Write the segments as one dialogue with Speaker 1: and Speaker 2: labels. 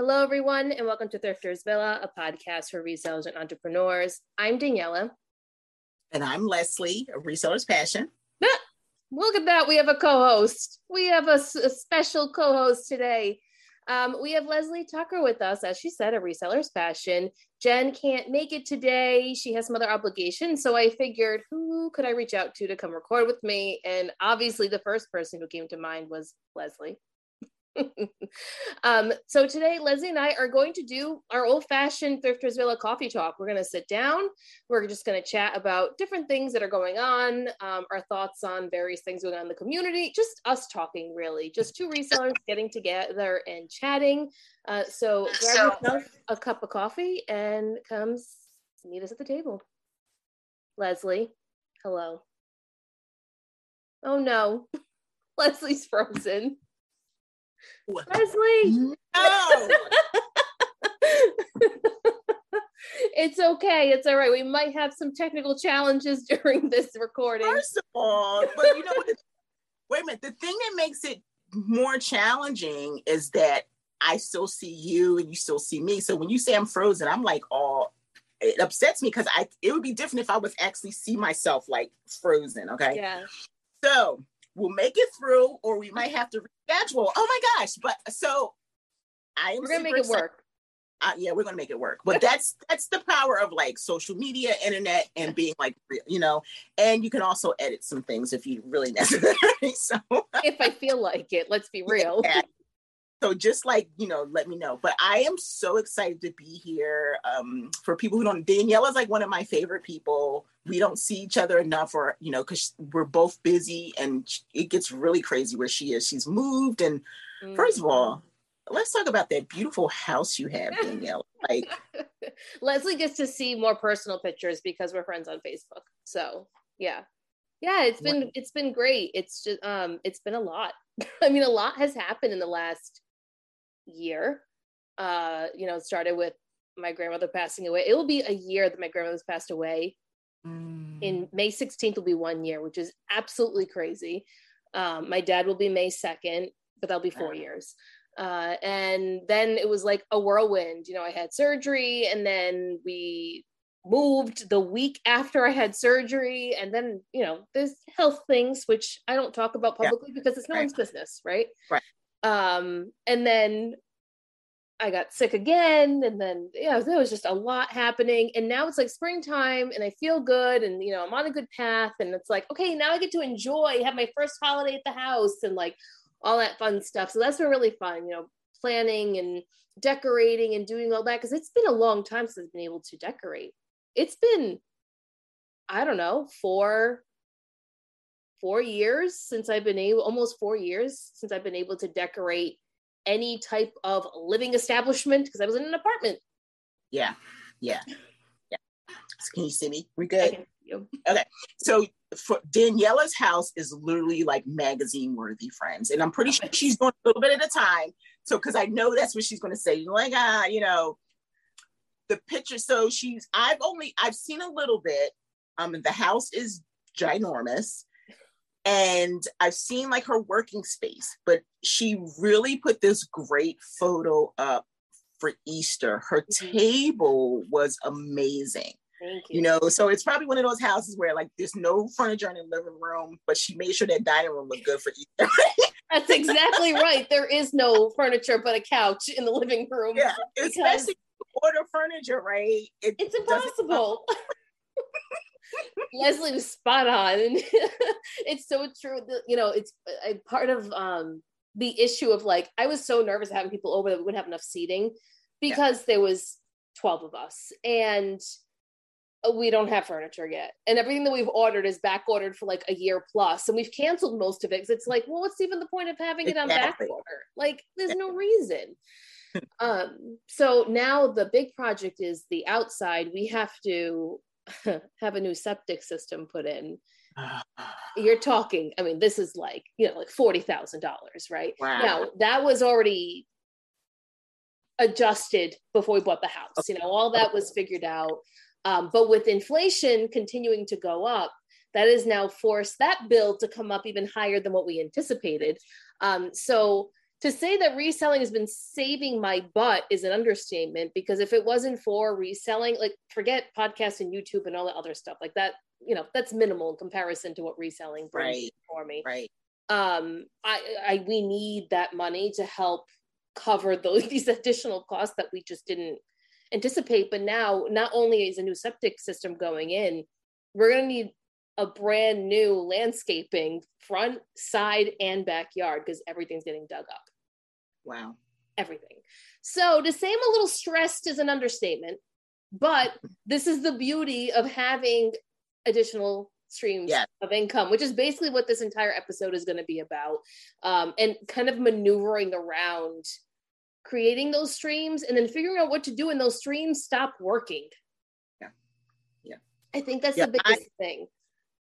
Speaker 1: Hello, everyone, and welcome to Thrifters Villa, a podcast for resellers and entrepreneurs. I'm Daniela.
Speaker 2: And I'm Leslie, a reseller's passion.
Speaker 1: Look at that. We have a co host. We have a, a special co host today. Um, we have Leslie Tucker with us, as she said, a reseller's passion. Jen can't make it today. She has some other obligations. So I figured, who could I reach out to to come record with me? And obviously, the first person who came to mind was Leslie. um, so today, Leslie and I are going to do our old-fashioned Thrifters Villa coffee talk. We're going to sit down. We're just going to chat about different things that are going on, um, our thoughts on various things going on in the community. Just us talking, really. Just two resellers getting together and chatting. Uh, so grab yourself a cup of coffee and come meet us at the table. Leslie, hello. Oh no, Leslie's frozen. Leslie. No. it's okay. It's all right. We might have some technical challenges during this recording.
Speaker 2: First of all, but you know, wait a minute. The thing that makes it more challenging is that I still see you and you still see me. So when you say I'm frozen, I'm like, oh, it upsets me because I it would be different if I was actually see myself like frozen. Okay.
Speaker 1: Yeah.
Speaker 2: So we'll make it through, or we might have to reschedule. Oh my gosh! But so I am.
Speaker 1: We're gonna make it work.
Speaker 2: Uh, yeah, we're gonna make it work. But that's that's the power of like social media, internet, and being like you know. And you can also edit some things if you really necessary. so
Speaker 1: if I feel like it, let's be real. Yeah.
Speaker 2: So just like you know, let me know. But I am so excited to be here. Um, for people who don't, Danielle is like one of my favorite people. We don't see each other enough, or you know, because we're both busy, and it gets really crazy where she is. She's moved, and mm-hmm. first of all, mm-hmm. let's talk about that beautiful house you have, Danielle. Like
Speaker 1: Leslie gets to see more personal pictures because we're friends on Facebook. So yeah, yeah, it's been it's been great. It's just um, it's been a lot. I mean, a lot has happened in the last year. Uh, you know, it started with my grandmother passing away. It will be a year that my grandmother's passed away. Mm. In May 16th will be one year, which is absolutely crazy. Um, my dad will be May 2nd, but that'll be four years. Uh, and then it was like a whirlwind. You know, I had surgery and then we moved the week after I had surgery. And then, you know, there's health things which I don't talk about publicly yeah. because it's no right. one's business, right?
Speaker 2: Right.
Speaker 1: Um, and then I got sick again, and then yeah, there was just a lot happening. And now it's like springtime, and I feel good, and you know I'm on a good path. And it's like, okay, now I get to enjoy, have my first holiday at the house, and like all that fun stuff. So that's been really fun, you know, planning and decorating and doing all that because it's been a long time since I've been able to decorate. It's been, I don't know, four four years since I've been able, almost four years since I've been able to decorate any type of living establishment because I was in an apartment.
Speaker 2: Yeah, yeah, yeah. Can you see me? We good? Okay, so for Daniela's house is literally like magazine worthy, friends, and I'm pretty sure she's going a little bit at a time. So, because I know that's what she's going to say, like ah, you know, the picture. So she's, I've only, I've seen a little bit. Um, the house is ginormous and I've seen like her working space, but she really put this great photo up for Easter. Her mm-hmm. table was amazing.
Speaker 1: You.
Speaker 2: you. know, so it's probably one of those houses where like there's no furniture in the living room, but she made sure that dining room looked good for Easter.
Speaker 1: That's exactly right. There is no furniture but a couch in the living room.
Speaker 2: Yeah, especially order furniture, right?
Speaker 1: It it's impossible. Leslie was spot on. It's so true. That, you know, it's a part of um, the issue of like, I was so nervous having people over that we wouldn't have enough seating because yeah. there was 12 of us. And uh, we don't have furniture yet. And everything that we've ordered is back ordered for like a year plus. And we've canceled most of it because it's like, well, what's even the point of having it on back order? Like, there's no reason. um, so now the big project is the outside. We have to have a new septic system put in, you're talking, I mean, this is like, you know, like $40,000, right? Wow. Now, that was already adjusted before we bought the house. Okay. You know, all that was figured out. Um, but with inflation continuing to go up, that has now forced that bill to come up even higher than what we anticipated. Um, so to say that reselling has been saving my butt is an understatement because if it wasn't for reselling, like forget podcasts and YouTube and all that other stuff like that, you know, that's minimal in comparison to what reselling brings right. for me.
Speaker 2: Right.
Speaker 1: Um, I, I, we need that money to help cover those these additional costs that we just didn't anticipate. But now, not only is a new septic system going in, we're going to need a brand new landscaping front, side, and backyard because everything's getting dug up.
Speaker 2: Wow.
Speaker 1: Everything. So to say I'm a little stressed is an understatement, but this is the beauty of having additional streams yes. of income, which is basically what this entire episode is going to be about. Um, and kind of maneuvering around creating those streams and then figuring out what to do when those streams stop working.
Speaker 2: Yeah. Yeah.
Speaker 1: I think that's yeah, the biggest I, thing.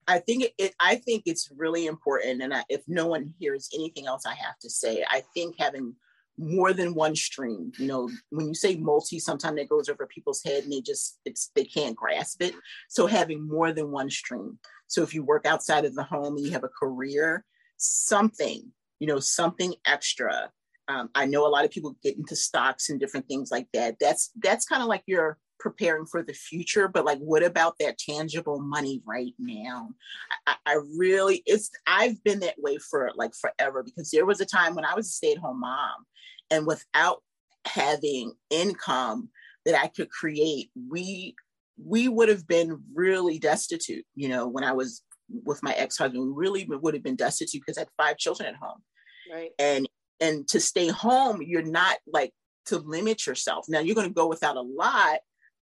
Speaker 2: I think it, it, I think it's really important. And I, if no one hears anything else I have to say, I think having more than one stream, you know, when you say multi, sometimes that goes over people's head and they just, it's, they can't grasp it. So having more than one stream. So if you work outside of the home and you have a career, something, you know, something extra. Um, I know a lot of people get into stocks and different things like that. That's, that's kind of like your preparing for the future but like what about that tangible money right now? I, I, really it's i've been that way for like forever because there was a time when i was a stay-at-home mom and without having income that i could create we we would have been really destitute you know when i was with my ex-husband we really would have been destitute because i had five children at home.
Speaker 1: Right.
Speaker 2: And and to stay home you're not like to limit yourself. Now you're going to go without a lot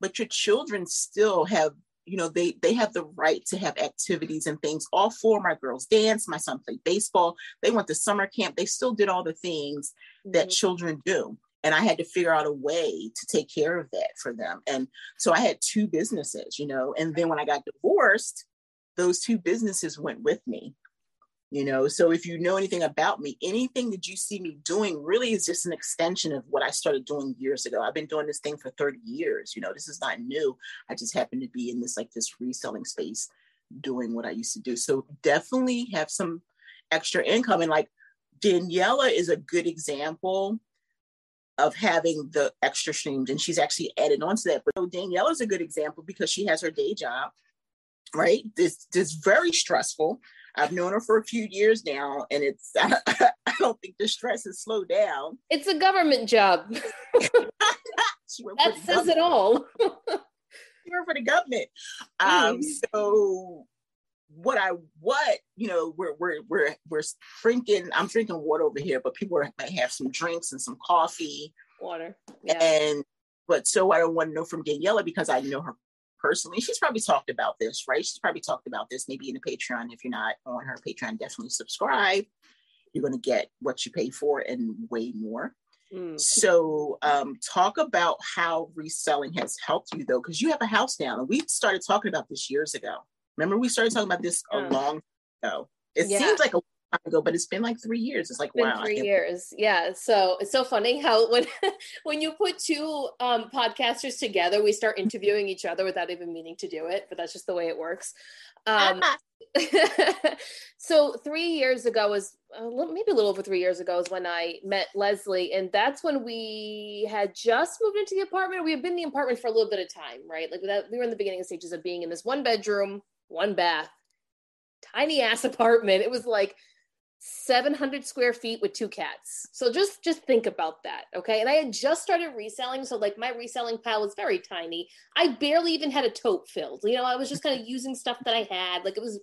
Speaker 2: but your children still have you know they they have the right to have activities and things. All four of my girls dance my son played baseball they went to summer camp they still did all the things that mm-hmm. children do. And i had to figure out a way to take care of that for them. And so i had two businesses you know and then when i got divorced those two businesses went with me you know? So if you know anything about me anything that you see me doing really is just an extension of what i started doing years ago. I've been doing this thing for 30 years you know? This is not new. I just happen to be in this like this reselling space doing what i used to do. So definitely have some extra income. And like daniela is a good example of having the extra streams and she's actually added on to that. But so daniela is a good example because she has her day job right? This this very stressful I've known her for a few years now, and it's I, I don't think the stress has slowed down.
Speaker 1: It's a government job. that says it all.
Speaker 2: she worked for the government. Um, mm. So what I what you know we're we're we're we're drinking. I'm drinking water over here, but people may have some drinks and some coffee,
Speaker 1: water,
Speaker 2: yeah. and but so I don't want to know from Daniela because I know her personally. She's probably talked about this, right? She's probably talked about this maybe in the Patreon. If you're not on her Patreon, definitely subscribe. You're going to get what you pay for and way more. Mm. So, um, talk about how reselling has helped you though, because you have a house now, and we started talking about this years ago. Remember, we started talking about this a long ago. It yeah. seems like a ago, but it's been like three years. It's like
Speaker 1: it's
Speaker 2: wow,
Speaker 1: three years. Yeah. So it's so funny how when when you put two um, podcasters together, we start interviewing each other without even meaning to do it. But that's just the way it works. Um, so three years ago was a little, maybe a little over three years ago is when I met Leslie, and that's when we had just moved into the apartment. We had been in the apartment for a little bit of time, right? Like that, we were in the beginning stages of being in this one bedroom, one bath, tiny ass apartment. It was like 700 square feet with two cats. So just just think about that, okay? And I had just started reselling, so like my reselling pile was very tiny. I barely even had a tote filled. You know, I was just kind of using stuff that I had. Like it was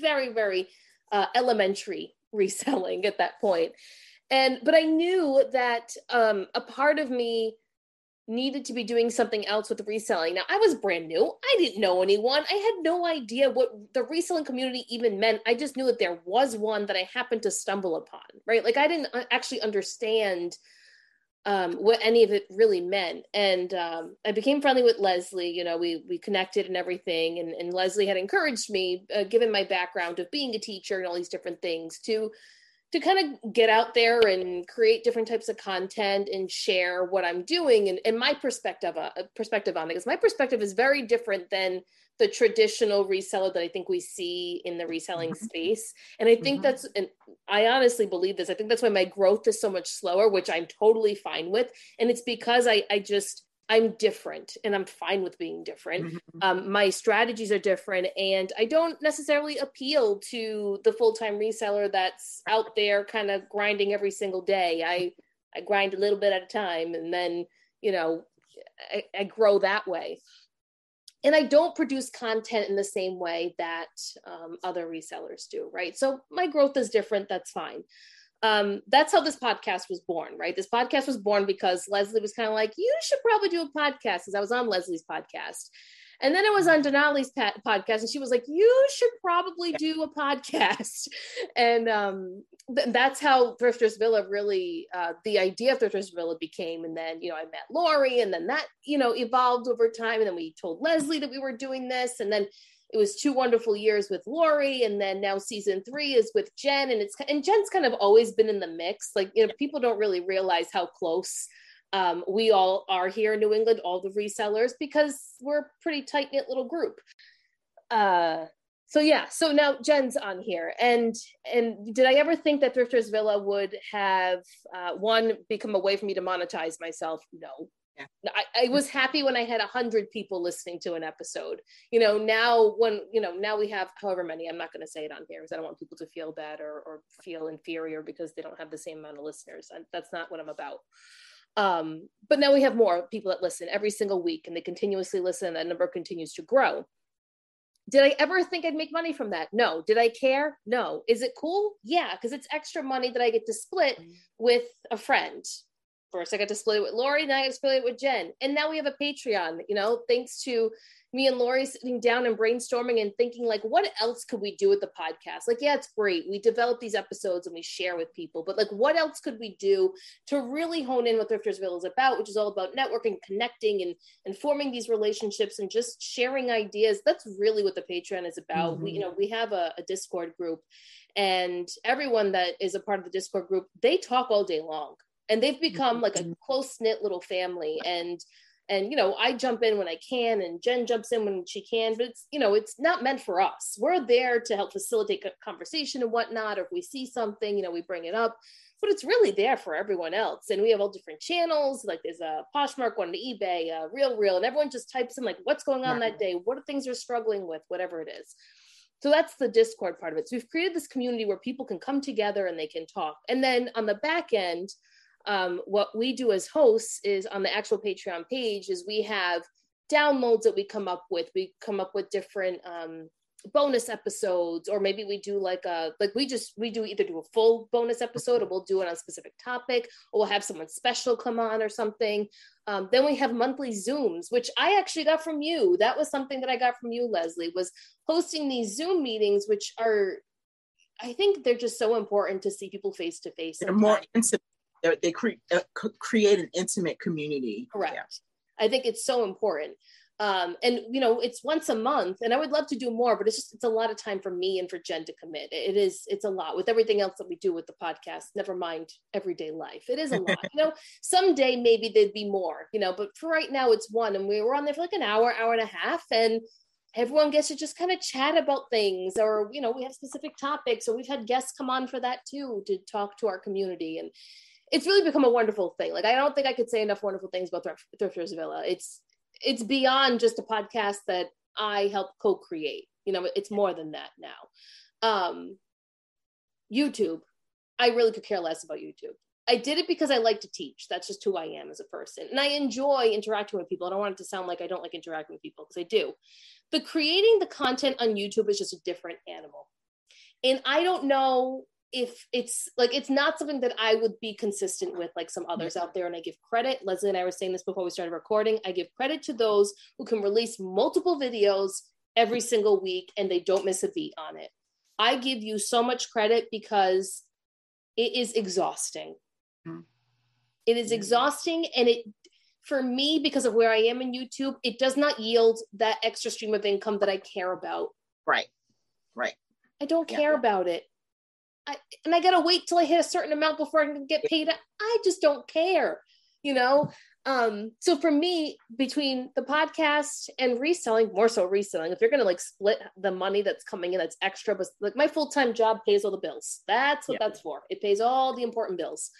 Speaker 1: very very uh, elementary reselling at that point. And but I knew that um, a part of me needed to be doing something else with reselling. Now, I was brand new. I didn't know anyone. I had no idea what the reselling community even meant. I just knew that there was one that I happened to stumble upon, right? Like I didn't uh, actually understand um, what any of it really meant. And um, I became friendly with Leslie. You know, we we connected and everything. And, and Leslie had encouraged me, uh, given my background of being a teacher and all these different things, to to kind of get out there and create different types of content and share what I'm doing and, and my perspective uh, perspective on it because my perspective is very different than the traditional reseller that I think we see in the reselling mm-hmm. space. And I think mm-hmm. that's, and I honestly believe this, I think that's why my growth is so much slower, which I'm totally fine with. And it's because I, I just, I'm different and I'm fine with being different. Mm-hmm. Um, my strategies are different and I don't necessarily appeal to the full-time reseller that's out there kind of grinding every single day. I, I grind a little bit at a time and then, you know, I, I grow that way and I don't produce content in the same way that um, other resellers do, right? So my growth is different. That's fine. Um, that's how this podcast was born, right? This podcast was born because Leslie was kind of like, you should probably do a podcast because I was on Leslie's podcast. And then it was on Denali's podcast, and she was like, "You should probably do a podcast." And um, th- that's how Thrifters Villa really, uh, the idea of Thrifters Villa became. And then, you know, I met Lori, and then that, you know, evolved over time. And then we told Leslie that we were doing this, and then it was two wonderful years with Lori, and then now season three is with Jen, and it's and Jen's kind of always been in the mix. Like, you know, people don't really realize how close um, we all are here in New England, all the resellers, because we're a pretty tight knit little group. Uh, so yeah, so now Jen's on here, and and did I ever think that Thrifters Villa would have uh, one become a way for me to monetize myself? No. Yeah. I, I was happy when I had a hundred people listening to an episode. You know, now when you know now we have however many. I'm not going to say it on here because I don't want people to feel bad or or feel inferior because they don't have the same amount of listeners. And that's not what I'm about. Um, but now we have more people that listen every single week and they continuously listen. And That number continues to grow. Did I ever think I'd make money from that? No. Did I care? No. Is it cool? Yeah, because it's extra money that I get to split mm-hmm. with a friend. First, I got to split it with Lori, now I got to split it with Jen. And now we have a Patreon, you know, thanks to me and Lori sitting down and brainstorming and thinking like, what else could we do with the podcast? Like, yeah, it's great. We develop these episodes and we share with people, but like, what else could we do to really hone in what Thriftersville is about, which is all about networking, connecting, and and forming these relationships and just sharing ideas. That's really what the Patreon is about. Mm-hmm. We, you know, we have a, a Discord group, and everyone that is a part of the Discord group, they talk all day long and they've become like a mm-hmm. close knit little family. And and you know i jump in when i can and jen jumps in when she can but it's you know it's not meant for us. We're there to help facilitate conversation and whatnot. Or if we see something you know we bring it up but it's really there for everyone else. And we have all different channels. Like there's a poshmark one to ebay a real real and everyone just types in like what's going on that day? What are things you're struggling with? Whatever it is. So that's the discord part of it. So we've created this community where people can come together and they can talk. And then on the back end um, what we do as hosts is on the actual Patreon page is we have downloads that we come up with. We come up with different um, bonus episodes, or maybe we do like a like we just we do either do a full bonus episode, or we'll do it on a specific topic, or we'll have someone special come on or something. Um, then we have monthly Zooms, which I actually got from you. That was something that I got from you, Leslie, was hosting these Zoom meetings, which are I think they're just so important to see people face to face.
Speaker 2: They're more intimate they cre- uh, create an intimate community.
Speaker 1: Correct. Yeah. I think it's so important. Um, and you know, it's once a month, and I would love to do more, but it's just it's a lot of time for me and for Jen to commit. It is it's a lot with everything else that we do with the podcast. Never mind everyday life. It is a lot. you know, someday maybe there'd be more. You know, but for right now it's one, and we were on there for like an hour, hour and a half, and everyone gets to just kind of chat about things or you know we have specific topics or we've had guests come on for that too to talk to our community and it's really become a wonderful thing. Like I don't think I could say enough wonderful things about Thrift, Thrifters Villa. It's it's beyond just a podcast that I help co-create. You know, it's more than that now. Um, YouTube, I really could care less about YouTube. I did it because I like to teach. That's just who I am as a person. And I enjoy interacting with people. I don't want it to sound like I don't like interacting with people because I do. But creating the content on YouTube is just a different animal. And I don't know if it's like it's not something that I would be consistent with like some others out there and I give credit. Leslie and I were saying this before we started recording. I give credit to those who can release multiple videos every single week and they don't miss a beat on it. I give you so much credit because it is exhausting. Mm-hmm. it is exhausting and it for me because of where I am in YouTube it does not yield that extra stream of income that I care about.
Speaker 2: Right. Right.
Speaker 1: I don't care yeah. about it I, and I gotta wait till I hit a certain amount before I can get paid. I just don't care, you know. Um, so for me, between the podcast and reselling, more so reselling, if you're gonna like split the money that's coming in that's extra, but like my full-time job pays all the bills. That's what that's for. It pays all the important bills.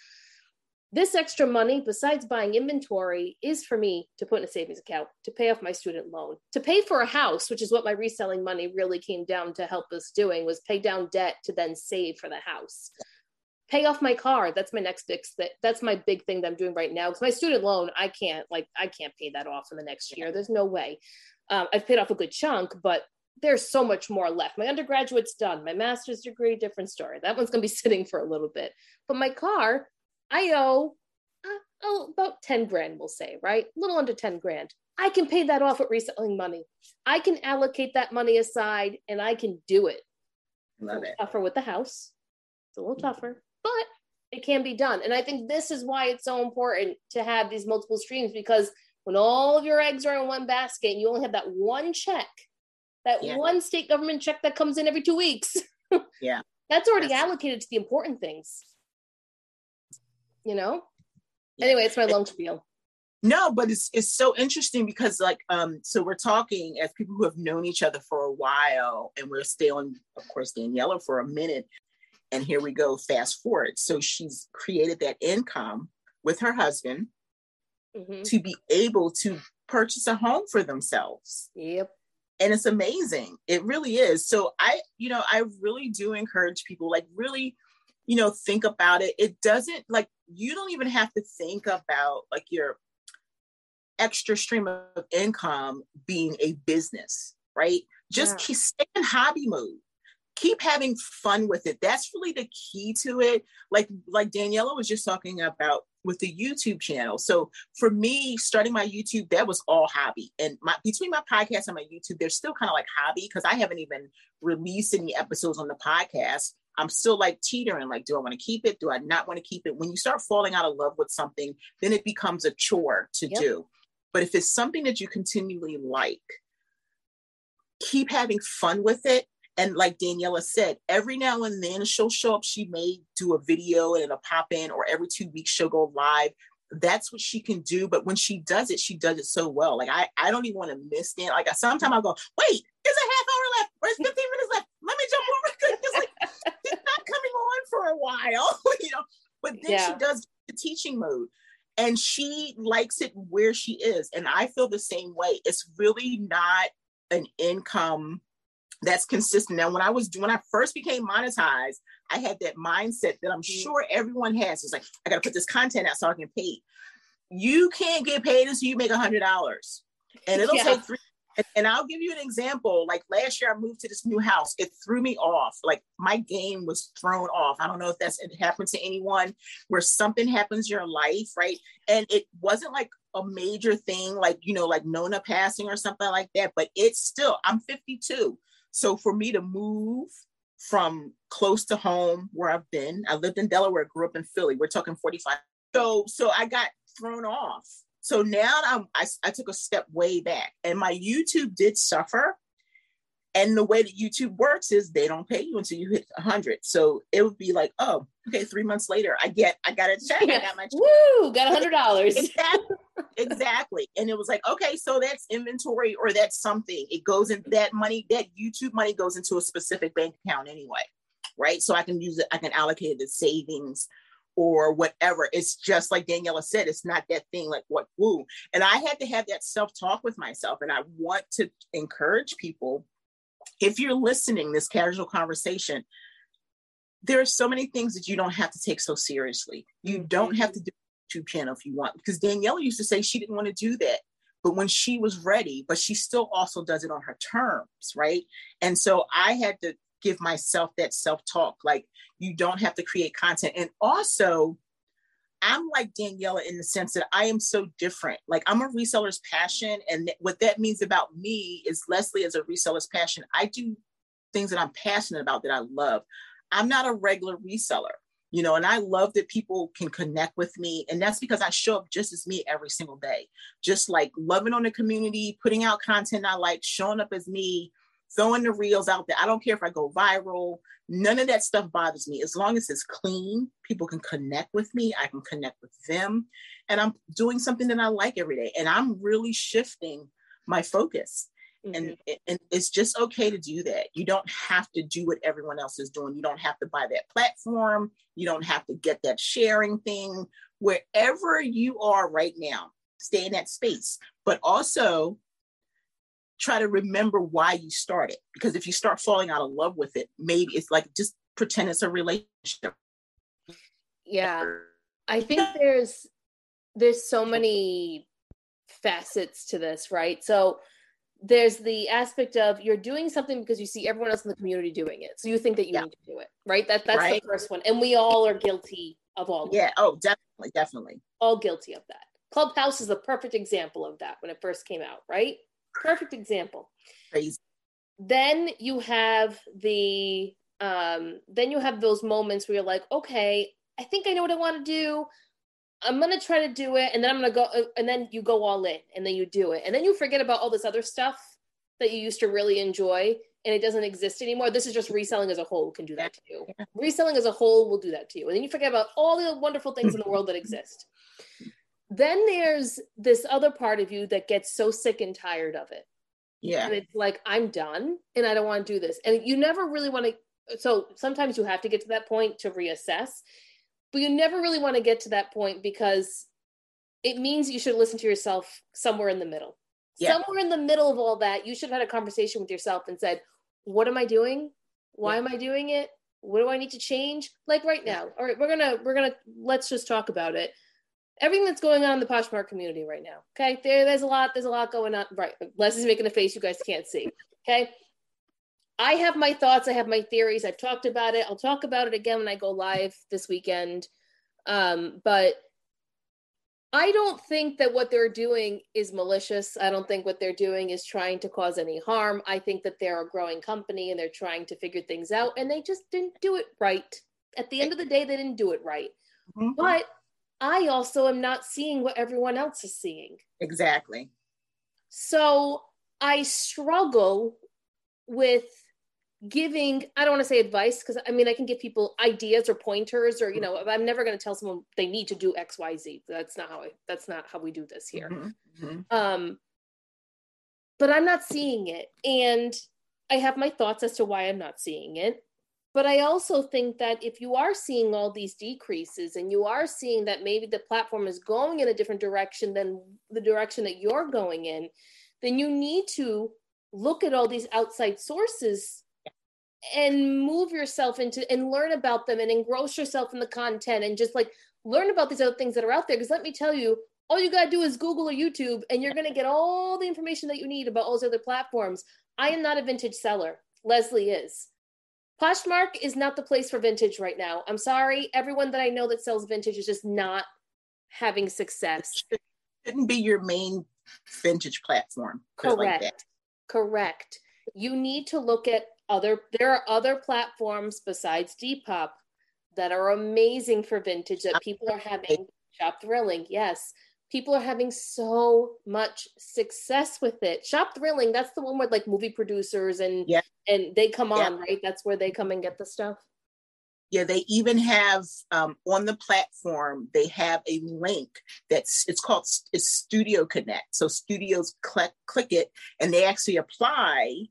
Speaker 1: This extra money, besides buying inventory, is for me to put in a savings account, to pay off my student loan, to pay for a house, which is what my reselling money really came down to help us doing, was pay down debt to then save for the house. Pay off my car. That's my next big that that's my big thing that I'm doing right now. Because my student loan, I can't like I can't pay that off in the next year. There's no way. Um, I've paid off a good chunk, but there's so much more left. My undergraduate's done. My master's degree, different story. That one's gonna be sitting for a little bit. But my car, I owe uh, oh, about 10 grand, we'll say, right? A little under 10 grand. I can pay that off with reselling money. I can allocate that money aside and I can do it.
Speaker 2: Love it.
Speaker 1: Tougher with the house. It's a little tougher, but it can be done. And I think this is why it's so important to have these multiple streams because when all of your eggs are in one basket and you only have that one check, that yeah. one state government check that comes in every two weeks.
Speaker 2: yeah.
Speaker 1: That's already yes. allocated to the important things you know? Anyway, it's my long spiel.
Speaker 2: No, but it's it's so interesting because like um so we're talking as people who have known each other for a while and we're still in of course Daniela for a minute and here we go fast forward so she's created that income with her husband mm-hmm. to be able to purchase a home for themselves.
Speaker 1: Yep.
Speaker 2: And it's amazing. It really is. So I you know I really do encourage people like really you know think about it it doesn't like you don't even have to think about like your extra stream of income being a business right? Just yeah. keep stay in hobby mode. Keep having fun with it. That's really the key to it. Like like daniela was just talking about with the youtube channel. So for me starting my youtube that was all hobby. And my between my podcast and my youtube they're still kind of like hobby because i haven't even released any episodes on the podcast I'm still like teetering, like, do I want to keep it? Do I not want to keep it? When you start falling out of love with something, then it becomes a chore to yep. do. But if it's something that you continually like, keep having fun with it. And like Daniela said, every now and then she'll show up. She may do a video and it'll pop in, or every two weeks she'll go live. That's what she can do. But when she does it, she does it so well. Like I, I don't even want to miss it. Like sometimes I'll go, wait, there's a half hour left, or 15 minutes left. Let me jump over. It's like it's not coming on for a while, you know. But then yeah. she does the teaching mode and she likes it where she is. And I feel the same way. It's really not an income that's consistent. Now, when I was when I first became monetized, I had that mindset that I'm mm-hmm. sure everyone has. It's like I got to put this content out so I can pay. You can't get paid until you make a hundred dollars, and it'll yeah. take three and, I'll give you an example. Like last year, I moved to this new house. It threw me off. Like my game was thrown off. I don't know if that's it happened to anyone where something happens in your life, right? And it wasn't like a major thing, like you know, like Nona passing or something like that. But it's still, I'm 52. So for me to move from close to home where I've been, I lived in Delaware, grew up in Philly. We're talking 45. So so I got thrown off so now I'm, I, I took a step way back and my YouTube did suffer. And the way that YouTube works is they don't pay you until you hit 100. So it would be like, oh, okay, three months later, I get, I got a check. I got my check.
Speaker 1: Woo, got a $100.
Speaker 2: exactly. exactly. And it was like, okay, so that's inventory or that's something. It goes in that money, that YouTube money goes into a specific bank account anyway. Right. So I can use it, I can allocate the savings or whatever. It's just like Daniela said, it's not that thing like what woo. And I had to have that self talk with myself. And I want to encourage people if you're listening, this casual conversation, there are so many things that you don't have to take so seriously. You don't have to do YouTube channel if you want, because Daniela used to say she didn't want to do that. But when she was ready, but she still also does it on her terms, right? And so I had to give myself that self talk. Like, you don't have to create content. And also, I'm like Daniela in the sense that I am so different. Like, I'm a reseller's passion. And th- what that means about me is Leslie as a reseller's passion. I do things that I'm passionate about that I love. I'm not a regular reseller you know and i love that people can connect with me and that's because i show up just as me every single day just like loving on the community putting out content i like showing up as me throwing the reels out there. I don't care if I go viral. None of that stuff bothers me. As long as it's clean, people can connect with me. I can connect with them. And I'm doing something that I like every day. And I'm really shifting my focus. Mm-hmm. And, and it's just okay to do that. You don't have to do what everyone else is doing. You don't have to buy that platform. You don't have to get that sharing thing. Wherever you are right now, stay in that space. But also try to remember why you started. Because if you start falling out of love with it, maybe it's like just pretend it's a relationship.
Speaker 1: Yeah. I think there's there's so many facets to this, right? So there's the aspect of you're doing something because you see everyone else in the community doing it. So you think that you yeah. need to do it, right? That that's right. the first one. And we all are guilty of all
Speaker 2: Yeah, oh, definitely, definitely.
Speaker 1: All guilty of that. Clubhouse is the perfect example of that when it first came out, right? Perfect example.
Speaker 2: Crazy.
Speaker 1: Then you have the um then you have those moments where you're like, okay, I think I know what I want to do. I'm gonna try to do it, and then I'm gonna go, uh, and then you go all in, and then you do it, and then you forget about all this other stuff that you used to really enjoy, and it doesn't exist anymore. This is just reselling as a whole can do that to you. Reselling as a whole will do that to you, and then you forget about all the wonderful things in the world that exist. Then there's this other part of you that gets so sick and tired of it.
Speaker 2: Yeah.
Speaker 1: And it's like, I'm done and I don't want to do this. And you never really want to. So sometimes you have to get to that point to reassess, but you never really want to get to that point because it means you should listen to yourself somewhere in the middle. Yeah. Somewhere in the middle of all that, you should have had a conversation with yourself and said, What am I doing? Why yeah. am I doing it? What do I need to change? Like right now. All right, we're gonna we're gonna let's just talk about it everything that's going on in the Poshmark community right now. Okay, there, there's a lot, there's a lot going on. Right, Leslie's making a face you guys can't see. Okay, I have my thoughts, I have my theories. I've talked about it. I'll talk about it again when I go live this weekend. Um, but I don't think that what they're doing is malicious. I don't think what they're doing is trying to cause any harm. I think that they're a growing company and they're trying to figure things out, and they just didn't do it right. At the end of the day, they didn't do it right. Mm-hmm. But I also am not seeing what everyone else is seeing.
Speaker 2: Exactly.
Speaker 1: So I struggle with giving i don't want to say advice because i mean i can give people ideas or pointers or you know i'm never going to tell someone they need to do xyz that's not how i that's not how we do this here mm-hmm. Mm-hmm. um but i'm not seeing it and i have my thoughts as to why i'm not seeing it but I also think that if you are seeing all these decreases and you are seeing that maybe the platform is going in a different direction than the direction that you're going in, then you need to look at all these outside sources and move yourself into and learn about them and engross yourself in the content and just like learn about these other things that are out there. Because let me tell you, all you got to do is Google or YouTube and you're going to get all the information that you need about all those other platforms. I am not a vintage seller. Leslie is. Poshmark is not the place for vintage right now. I'm sorry. Everyone that I know that sells vintage is just not having success.
Speaker 2: It shouldn't be your main vintage platform.
Speaker 1: Correct. Like Correct. You need to look at other, there are other platforms besides Depop that are amazing for vintage that people are having. Shop Thrilling, yes people are having so much success with it. Shop Thrilling, that's the one where like movie producers and
Speaker 2: yeah.
Speaker 1: and they come on, yeah. right? That's where they come and get the stuff.
Speaker 2: Yeah, they even have um, on the platform. They have a link that's it's called it's Studio Connect. So studios click click it, and they actually apply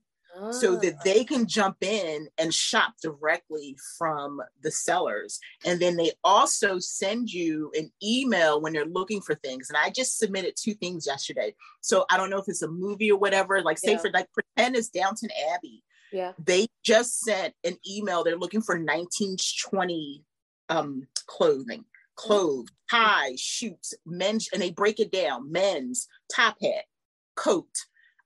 Speaker 2: so that ah. they can jump in and shop directly from the sellers. And then they also send you an email when they're looking for things. And I just submitted two things yesterday. So I don't know if it's a movie or whatever, like say yeah. for like pretend it's Downton Abbey.
Speaker 1: Yeah.
Speaker 2: They just sent an email. They're looking for 1920 um clothing clothes, ties, shoots, men's, and they break it down men's, top hat, coat,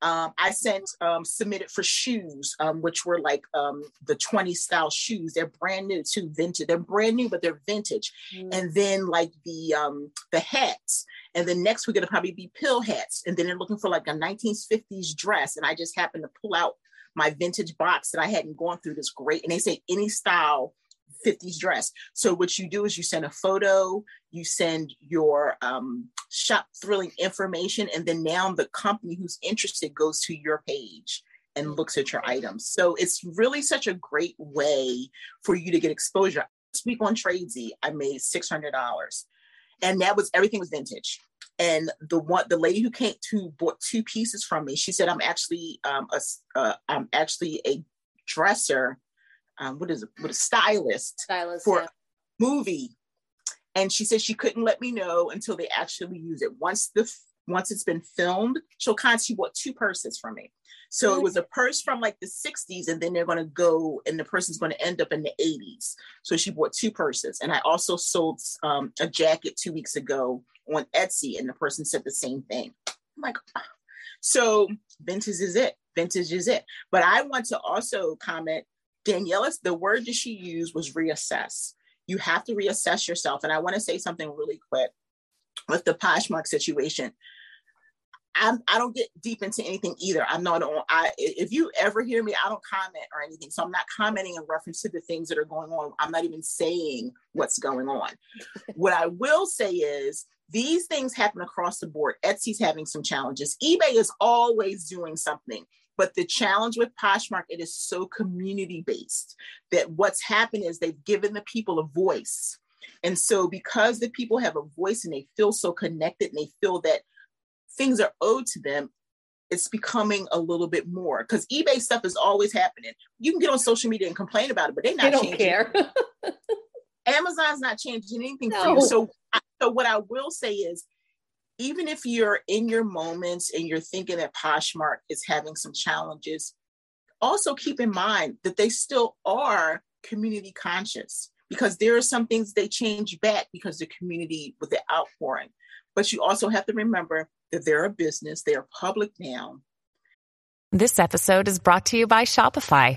Speaker 2: um, I sent um, submitted for shoes, um, which were like um, the 20 style shoes. They're brand new too, vintage. They're brand new, but they're vintage. Mm. And then like the um, the hats. And then next we're gonna probably be pill hats. And then they're looking for like a 1950s dress. And I just happened to pull out my vintage box that I hadn't gone through this great. And they say any style 50s dress. So what you do is you send a photo, you send your um, shop thrilling information, and then now the company who's interested goes to your page and looks at your items. So it's really such a great way for you to get exposure. This week on Tradesy, I made six hundred dollars, and that was everything was vintage. And the one, the lady who came to bought two pieces from me, she said, "I'm actually um, a, uh, I'm actually a dresser. Um, what is it? What a stylist,
Speaker 1: stylist
Speaker 2: for yeah. a movie." And she said she couldn't let me know until they actually use it. Once the once it's been filmed, she'll kind she bought two purses from me. So it was a purse from like the 60s, and then they're going to go, and the person's going to end up in the 80s. So she bought two purses. And I also sold um, a jacket two weeks ago on Etsy, and the person said the same thing. I'm like, oh. so vintage is it. Vintage is it. But I want to also comment Daniela's, the word that she used was reassess. You have to reassess yourself. And I want to say something really quick with the Poshmark situation. I'm, I don't get deep into anything either. I'm not on. I if you ever hear me, I don't comment or anything. So I'm not commenting in reference to the things that are going on. I'm not even saying what's going on. what I will say is these things happen across the board. Etsy's having some challenges. eBay is always doing something. But the challenge with Poshmark, it is so community based that what's happened is they've given the people a voice. And so, because the people have a voice and they feel so connected and they feel that things are owed to them, it's becoming a little bit more because eBay stuff is always happening. You can get on social media and complain about it, but they're not.
Speaker 1: They don't changing. care.
Speaker 2: Amazon's not changing anything no. for you. So, so what I will say is, even if you're in your moments and you're thinking that Poshmark is having some challenges, also keep in mind that they still are community conscious because there are some things they change back because the community with the outpouring. But you also have to remember that they're a business, they're public now.
Speaker 3: This episode is brought to you by Shopify.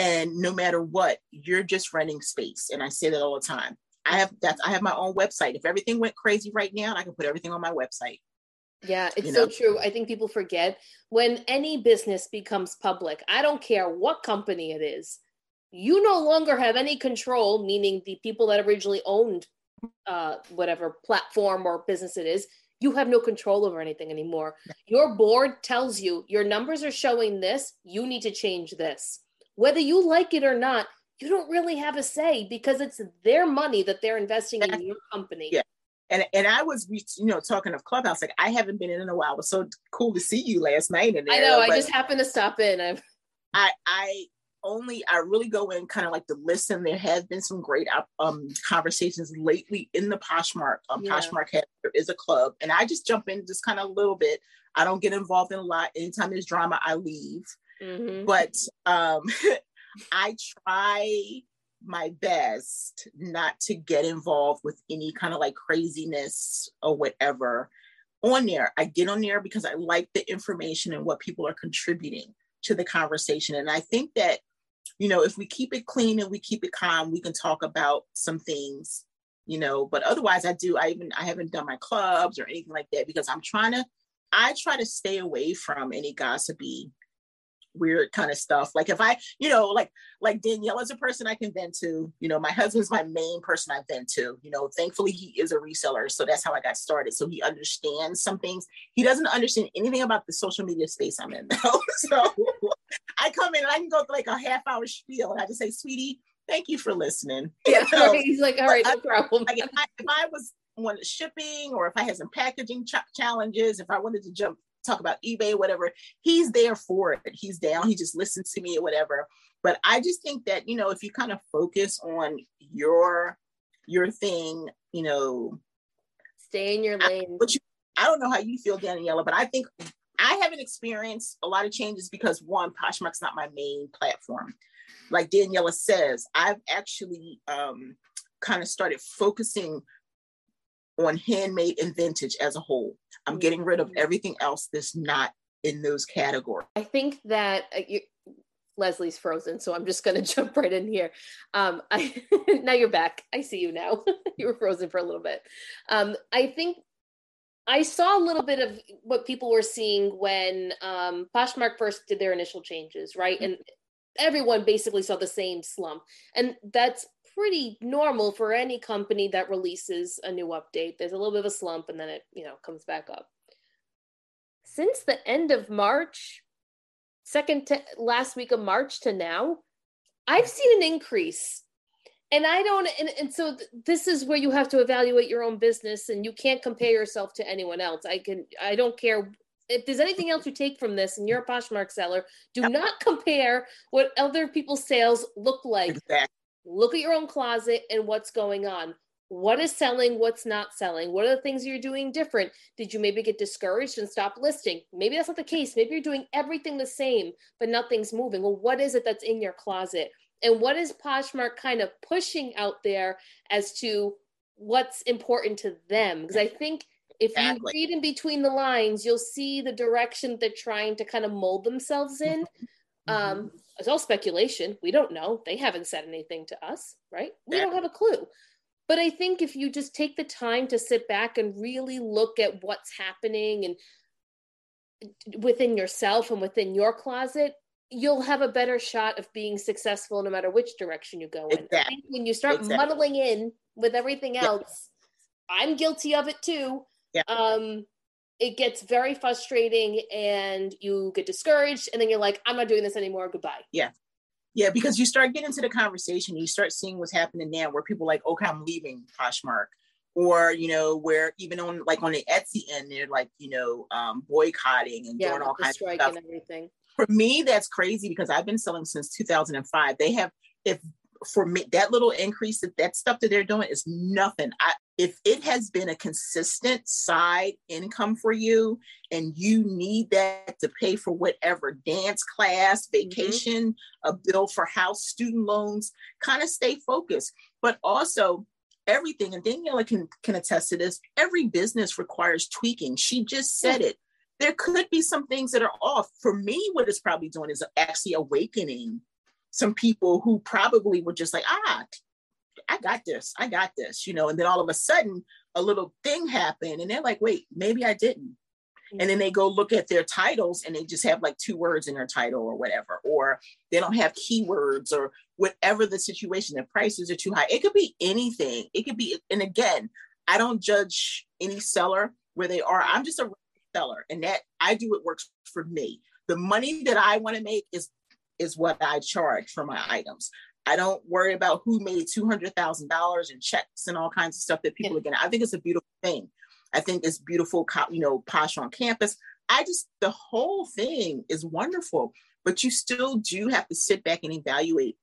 Speaker 2: And no matter what, you're just running space. And I say that all the time. I have that I have my own website. If everything went crazy right now, I can put everything on my website.
Speaker 1: Yeah, it's you know? so true. I think people forget when any business becomes public, I don't care what company it is, you no longer have any control, meaning the people that originally owned uh, whatever platform or business it is, you have no control over anything anymore. Your board tells you your numbers are showing this, you need to change this. Whether you like it or not, you don't really have a say because it's their money that they're investing in your company.
Speaker 2: Yeah and and I was, you know, talking of Clubhouse, like I haven't been in in a while. It was so cool to see you last night.
Speaker 1: There, I know. I just happened to stop in. I've...
Speaker 2: I I only I really go in kind of like to listen. There have been some great um conversations lately in the Poshmark. Um, yeah. Poshmark has, there is a club, and I just jump in just kind of a little bit. I don't get involved in a lot. Anytime there's drama, I leave. Mm-hmm. But um, I try my best not to get involved with any kind of like craziness or whatever on there. I get on there because I like the information and what people are contributing to the conversation. And I think that, you know, if we keep it clean and we keep it calm, we can talk about some things, you know, but otherwise I do, I even, I haven't done my clubs or anything like that because I'm trying to, I try to stay away from any gossipy weird kind of stuff. Like if I, you know, like like Danielle is a person I can vent to. You know, my husband's my main person I vent to. You know, thankfully he is a reseller, so that's how I got started. So he understands some things. He doesn't understand anything about the social media space I'm in though. so I come in and I can go like a half hour spiel and I just say, "Sweetie, thank you for listening."
Speaker 1: Yeah, so, he's like, "All right, no uh, problem."
Speaker 2: Like if I, if I was wanted shipping or if I had some packaging ch- challenges, if I wanted to jump talk about eBay, whatever. He's there for it. He's down. He just listens to me or whatever. But I just think that, you know, if you kind of focus on your your thing, you know,
Speaker 1: stay in your lane.
Speaker 2: I, you, I don't know how you feel, Daniela, but I think I haven't experienced a lot of changes because one, Poshmark's not my main platform. Like Daniela says, I've actually um, kind of started focusing on handmade and vintage as a whole. I'm getting rid of everything else that's not in those categories.
Speaker 1: I think that uh, you, Leslie's frozen, so I'm just going to jump right in here. Um, I now you're back. I see you now. you were frozen for a little bit. Um, I think I saw a little bit of what people were seeing when um, Poshmark first did their initial changes, right? Mm-hmm. And everyone basically saw the same slump, and that's pretty normal for any company that releases a new update. There's a little bit of a slump, and then it you know comes back up. Since the end of March, second to last week of March to now, I've seen an increase. And I don't, and, and so th- this is where you have to evaluate your own business and you can't compare yourself to anyone else. I can, I don't care if there's anything else you take from this and you're a Poshmark seller, do not compare what other people's sales look like. Exactly. Look at your own closet and what's going on. What is selling? What's not selling? What are the things you're doing different? Did you maybe get discouraged and stop listing? Maybe that's not the case. Maybe you're doing everything the same but nothing's moving. Well what is it that's in your closet? And what is poshmark kind of pushing out there as to what's important to them? Because i think if exactly. you read in between the lines you'll see the direction they're trying to kind of mold themselves in mm-hmm. Mm-hmm. um it's all speculation we don't know they haven't said anything to us right we don't have a clue but I think if you just take the time to sit back and really look at what's happening and within yourself and within your closet, you'll have a better shot of being successful no matter which direction you go in. Exactly. I think when you start exactly. muddling in with everything else, I'm guilty of it too. Yeah. Um, it gets very frustrating and you get discouraged and then you're like, I'm not doing this anymore. Goodbye.
Speaker 2: Yeah. Yeah, because you start getting into the conversation, you start seeing what's happening now where people like, okay, I'm leaving Poshmark. Or, you know, where even on like on the Etsy end, they're like, you know, um, boycotting and yeah, doing all kinds of stuff. And everything. For me, that's crazy because I've been selling since 2005. They have, if for me, that little increase, that, that stuff that they're doing is nothing. I, if it has been a consistent side income for you and you need that to pay for whatever dance class, mm-hmm. vacation, mm-hmm. a bill for house, student loans, kind of stay focused. But also, everything, and Daniela can, can attest to this, every business requires tweaking. She just said it. There could be some things that are off. For me, what it's probably doing is actually awakening some people who probably were just like, ah, I got this, I got this, you know, and then all of a sudden a little thing happened and they're like, wait, maybe I didn't. And then they go look at their titles and they just have like two words in their title or whatever, or they don't have keywords or whatever the situation, the prices are too high. It could be anything. It could be, and again, I don't judge any seller where they are. I'm just a seller and that I do what works for me. The money that I want to make is is what I charge for my items. I don't worry about who made two hundred thousand dollars in checks and all kinds of stuff that people yeah. are getting. I think it's a beautiful thing. I think it's beautiful, you know, posh on campus. I just the whole thing is wonderful, but you still do have to sit back and evaluate.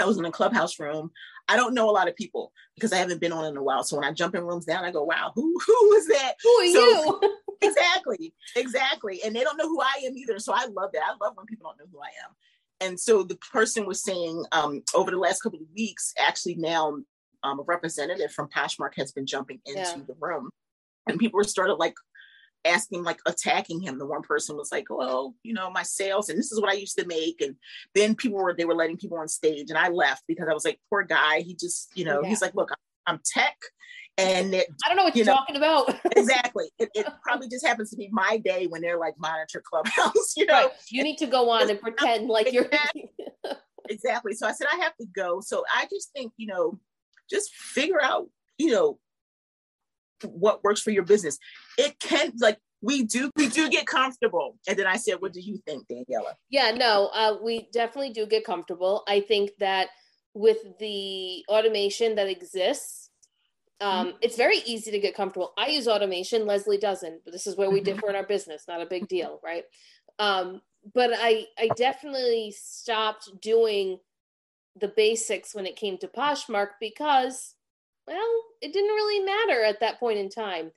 Speaker 2: I was in a clubhouse room. I don't know a lot of people because I haven't been on in a while. So when I jump in rooms down, I go, "Wow, who who is that?
Speaker 1: Who are so, you?"
Speaker 2: exactly, exactly. And they don't know who I am either. So I love that. I love when people don't know who I am and so the person was saying um, over the last couple of weeks, actually now um, a representative from Poshmark has been jumping into yeah. the room, and people were started like asking, like attacking him. The one person was like, "Well, you know, my sales, and this is what I used to make," and then people were they were letting people on stage, and I left because I was like, "Poor guy, he just, you know, yeah. he's like, look, I'm tech." And it,
Speaker 1: I don't know what you are talking about.
Speaker 2: exactly. It, it, probably just happens to be my day when they're like monitor clubhouse, you know. Right.
Speaker 1: You need to go on and pretend like you're
Speaker 2: exactly. So I said I have to go. So I just think, you know, just figure out, you know, what works for your business. It can like we do we do get comfortable. And then I said, what do you think, Daniela?
Speaker 1: Yeah, no, uh, we definitely do get comfortable. I think that with the automation that exists um, mm-hmm. it's very easy to get comfortable. I use automation, Leslie doesn't, but this is where we mm-hmm. differ in our business, not a big deal, right? Um, but I I definitely stopped doing the basics when it came to Poshmark because, well, it didn't really matter at that point in time.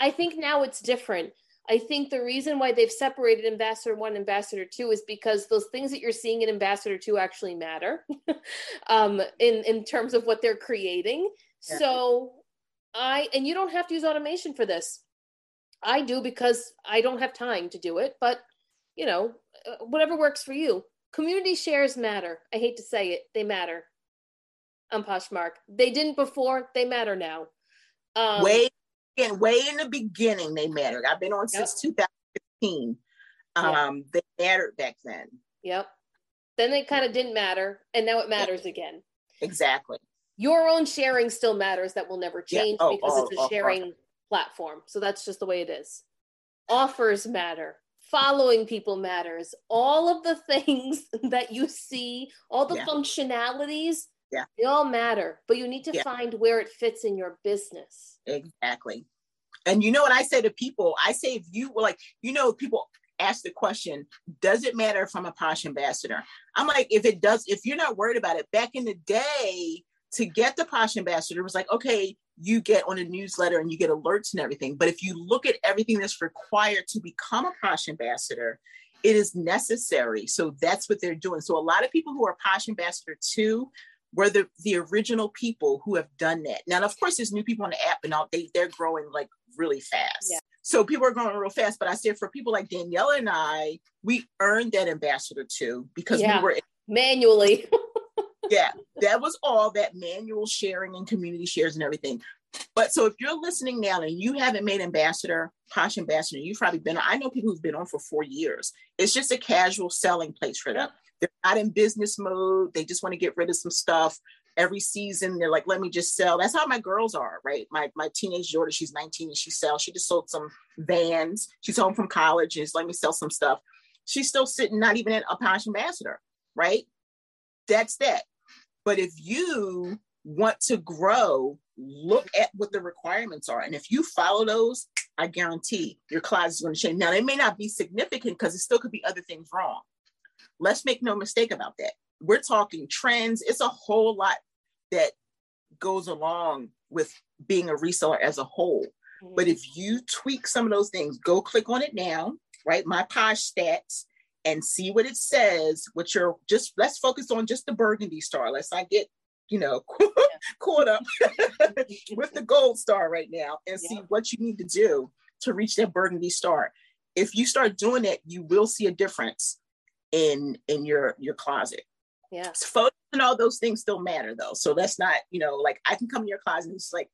Speaker 1: I think now it's different. I think the reason why they've separated Ambassador 1 Ambassador 2 is because those things that you're seeing in Ambassador 2 actually matter um, in, in terms of what they're creating. Yeah. So I and you don't have to use automation for this. I do because I don't have time to do it, but you know, uh, whatever works for you. community shares matter. I hate to say it, they matter. On Poshmark, they didn't before. They matter now.
Speaker 2: Um, way in way in the beginning, they mattered. I've been on yep. since 2015. Um, yep. they mattered back then.
Speaker 1: Yep. Then they kind of didn't matter, and now it matters yep. again.
Speaker 2: Exactly.
Speaker 1: Your own sharing still matters. That will never change oh, because oh, it's a oh, oh. sharing oh. platform. So that's just the way it is. Offers matter following people matters all of the things that you see all the yeah. functionalities
Speaker 2: yeah
Speaker 1: they all matter but you need to yeah. find where it fits in your business
Speaker 2: exactly and you know what i say to people i say if you were like you know people ask the question does it matter if i'm a posh ambassador i'm like if it does if you're not worried about it back in the day to get the posh ambassador was like okay you get on a newsletter and you get alerts and everything. But if you look at everything that's required to become a Posh ambassador, it is necessary. So that's what they're doing. So a lot of people who are Posh ambassador two were the, the original people who have done that. Now, of course, there's new people on the app and all they, they're growing like really fast. Yeah. So people are growing real fast. But I said for people like Danielle and I, we earned that ambassador two because yeah. we were
Speaker 1: manually.
Speaker 2: yeah, that was all that manual sharing and community shares and everything. But so if you're listening now and you haven't made ambassador, Posh ambassador, you've probably been, I know people who've been on for four years. It's just a casual selling place for them. They're not in business mode. They just want to get rid of some stuff. Every season, they're like, let me just sell. That's how my girls are, right? My my teenage daughter, she's 19 and she sells. She just sold some vans. She's home from college and just let me sell some stuff. She's still sitting, not even at a Posh ambassador, right? That's that. But if you want to grow, look at what the requirements are. And if you follow those, I guarantee your closet is going to change. Now, they may not be significant because it still could be other things wrong. Let's make no mistake about that. We're talking trends. It's a whole lot that goes along with being a reseller as a whole. But if you tweak some of those things, go click on it now, right? My Posh stats and see what it says, which are just let's focus on just the burgundy star. Let's not get, you know, caught up with the gold star right now and yeah. see what you need to do to reach that burgundy star. If you start doing it, you will see a difference in in your your closet.
Speaker 1: Yeah.
Speaker 2: Photos and all those things still matter though. So that's not, you know, like I can come in your closet and it's like,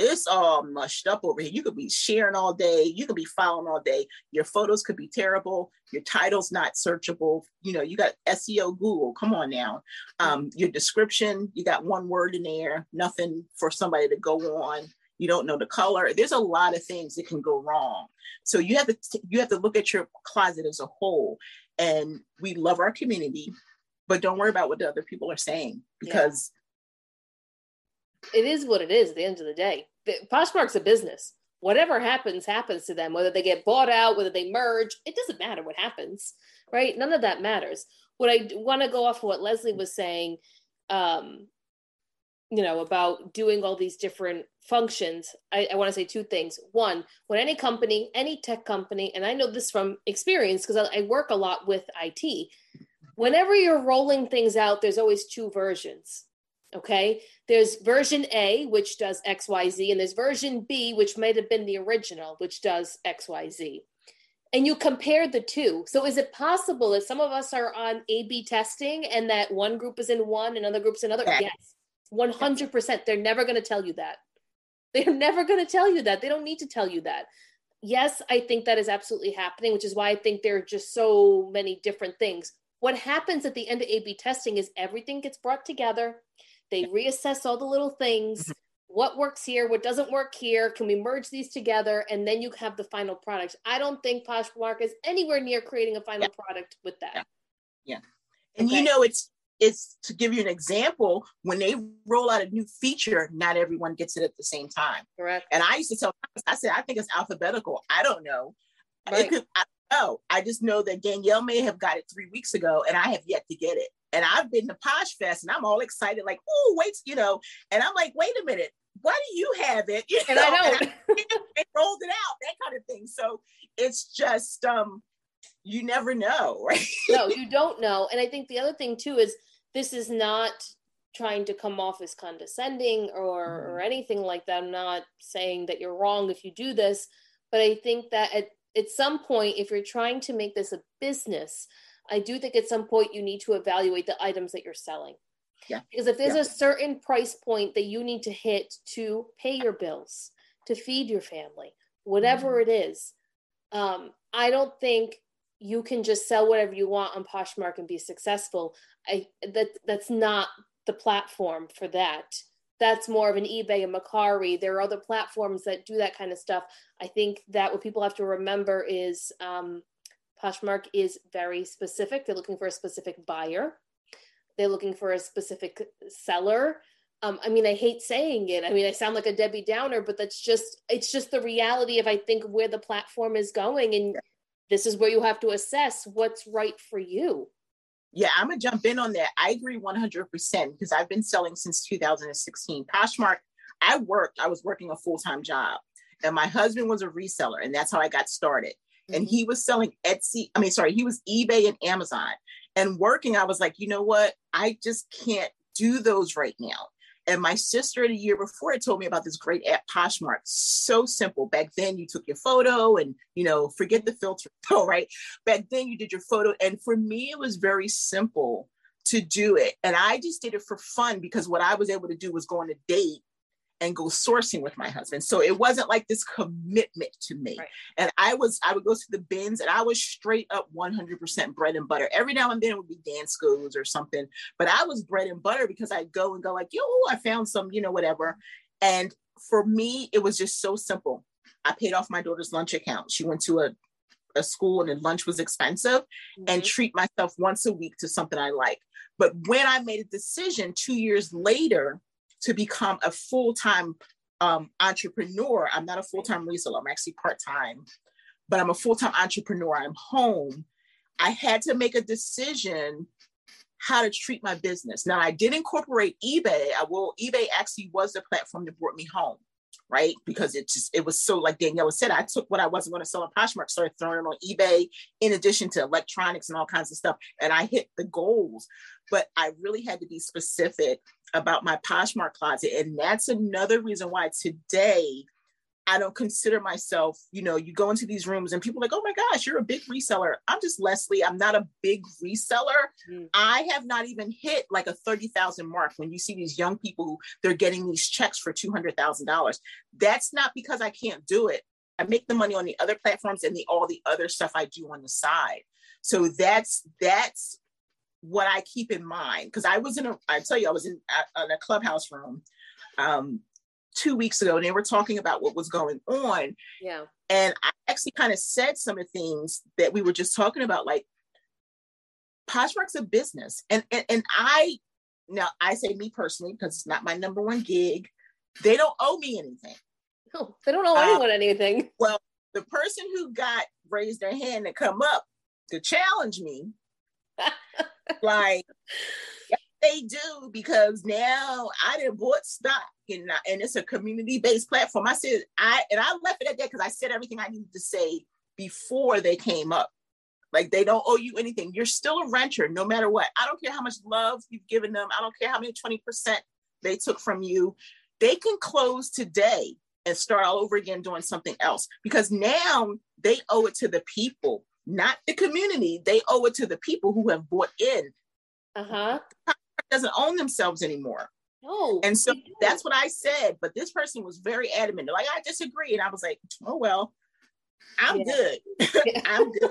Speaker 2: it's all mushed up over here. You could be sharing all day, you could be following all day. Your photos could be terrible, your title's not searchable. You know, you got SEO Google, come on now. Um, your description, you got one word in there, nothing for somebody to go on. You don't know the color. There's a lot of things that can go wrong. So you have to you have to look at your closet as a whole. And we love our community, but don't worry about what the other people are saying because.
Speaker 1: It is what it is at the end of the day. Poshmark's a business. Whatever happens, happens to them. Whether they get bought out, whether they merge, it doesn't matter what happens, right? None of that matters. What I want to go off of what Leslie was saying, um, you know, about doing all these different functions. I, I want to say two things. One, when any company, any tech company, and I know this from experience because I, I work a lot with IT. Whenever you're rolling things out, there's always two versions Okay. There's version A, which does XYZ, and there's version B, which might have been the original, which does XYZ. And you compare the two. So is it possible that some of us are on A B testing and that one group is in one and other groups in other? Yes. 100%. They're never going to tell you that. They're never going to tell you that. They don't need to tell you that. Yes, I think that is absolutely happening, which is why I think there are just so many different things. What happens at the end of A B testing is everything gets brought together they reassess all the little things. Mm-hmm. What works here? What doesn't work here? Can we merge these together? And then you have the final product. I don't think Poshmark is anywhere near creating a final yeah. product with that.
Speaker 2: Yeah. yeah. And okay. you know, it's it's to give you an example, when they roll out a new feature, not everyone gets it at the same time.
Speaker 1: Correct.
Speaker 2: And I used to tell, I said, I think it's alphabetical. I don't know. Right. Could, I don't know. I just know that Danielle may have got it three weeks ago and I have yet to get it. And I've been to Posh Fest and I'm all excited, like, oh, wait, you know, and I'm like, wait a minute, why do you have it? You
Speaker 1: and know, I don't. And
Speaker 2: I, rolled it out, that kind of thing. So it's just um you never know, right?
Speaker 1: no, you don't know. And I think the other thing too is this is not trying to come off as condescending or mm-hmm. or anything like that. I'm not saying that you're wrong if you do this, but I think that at at some point, if you're trying to make this a business, I do think at some point you need to evaluate the items that you're selling.
Speaker 2: Yeah.
Speaker 1: Because if there's
Speaker 2: yeah.
Speaker 1: a certain price point that you need to hit to pay your bills, to feed your family, whatever mm-hmm. it is, um, I don't think you can just sell whatever you want on Poshmark and be successful. I that that's not the platform for that. That's more of an eBay and Mercari. There are other platforms that do that kind of stuff. I think that what people have to remember is um, Poshmark is very specific. They're looking for a specific buyer. They're looking for a specific seller. Um, I mean, I hate saying it. I mean, I sound like a Debbie Downer, but that's just it's just the reality of I think where the platform is going, and this is where you have to assess what's right for you.
Speaker 2: Yeah, I'm gonna jump in on that. I agree 100 percent because I've been selling since 2016. Poshmark, I worked. I was working a full time job, and my husband was a reseller, and that's how I got started. Mm-hmm. And he was selling Etsy. I mean, sorry, he was eBay and Amazon. And working, I was like, you know what? I just can't do those right now. And my sister the year before had told me about this great app, Poshmark. So simple. Back then you took your photo and, you know, forget the filter, oh, right? Back then you did your photo. And for me, it was very simple to do it. And I just did it for fun because what I was able to do was go on a date and go sourcing with my husband. So it wasn't like this commitment to me. Right. And I was, I would go to the bins and I was straight up 100% bread and butter. Every now and then it would be Danskos or something, but I was bread and butter because I'd go and go like, yo, I found some, you know, whatever. And for me, it was just so simple. I paid off my daughter's lunch account. She went to a, a school and lunch was expensive mm-hmm. and treat myself once a week to something I like. But when I made a decision two years later to become a full-time um, entrepreneur. I'm not a full-time reseller. I'm actually part-time, but I'm a full-time entrepreneur. I'm home. I had to make a decision how to treat my business. Now I did incorporate eBay. I will. eBay actually was the platform that brought me home right? Because it just it was so like Daniela said, I took what I wasn't going to sell on Poshmark, started throwing it on eBay in addition to electronics and all kinds of stuff. And I hit the goals. But I really had to be specific about my Poshmark closet. And that's another reason why today I don't consider myself, you know, you go into these rooms and people like, oh my gosh, you're a big reseller. I'm just Leslie. I'm not a big reseller. Mm. I have not even hit like a 30,000 mark when you see these young people who they're getting these checks for $200,000. That's not because I can't do it. I make the money on the other platforms and the all the other stuff I do on the side. So that's that's what I keep in mind because I was in a I tell you I was in a, in a clubhouse room um, two weeks ago and they were talking about what was going on.
Speaker 1: Yeah.
Speaker 2: And I actually kind of said some of the things that we were just talking about, like Poshmark's a business. And, and and I now I say me personally, because it's not my number one gig, they don't owe me anything.
Speaker 1: No, they don't owe uh, anyone anything.
Speaker 2: Well, the person who got raised their hand to come up to challenge me, like they do because now I didn't bought stock and, and it's a community-based platform. I said I and I left it at that because I said everything I needed to say before they came up. Like they don't owe you anything. You're still a renter, no matter what. I don't care how much love you've given them. I don't care how many 20% they took from you. They can close today and start all over again doing something else because now they owe it to the people, not the community. They owe it to the people who have bought in.
Speaker 1: Uh-huh
Speaker 2: doesn't own themselves anymore.
Speaker 1: No.
Speaker 2: And so that's what I said. But this person was very adamant. Like, I disagree. And I was like, oh, well, I'm yeah. good. I'm good.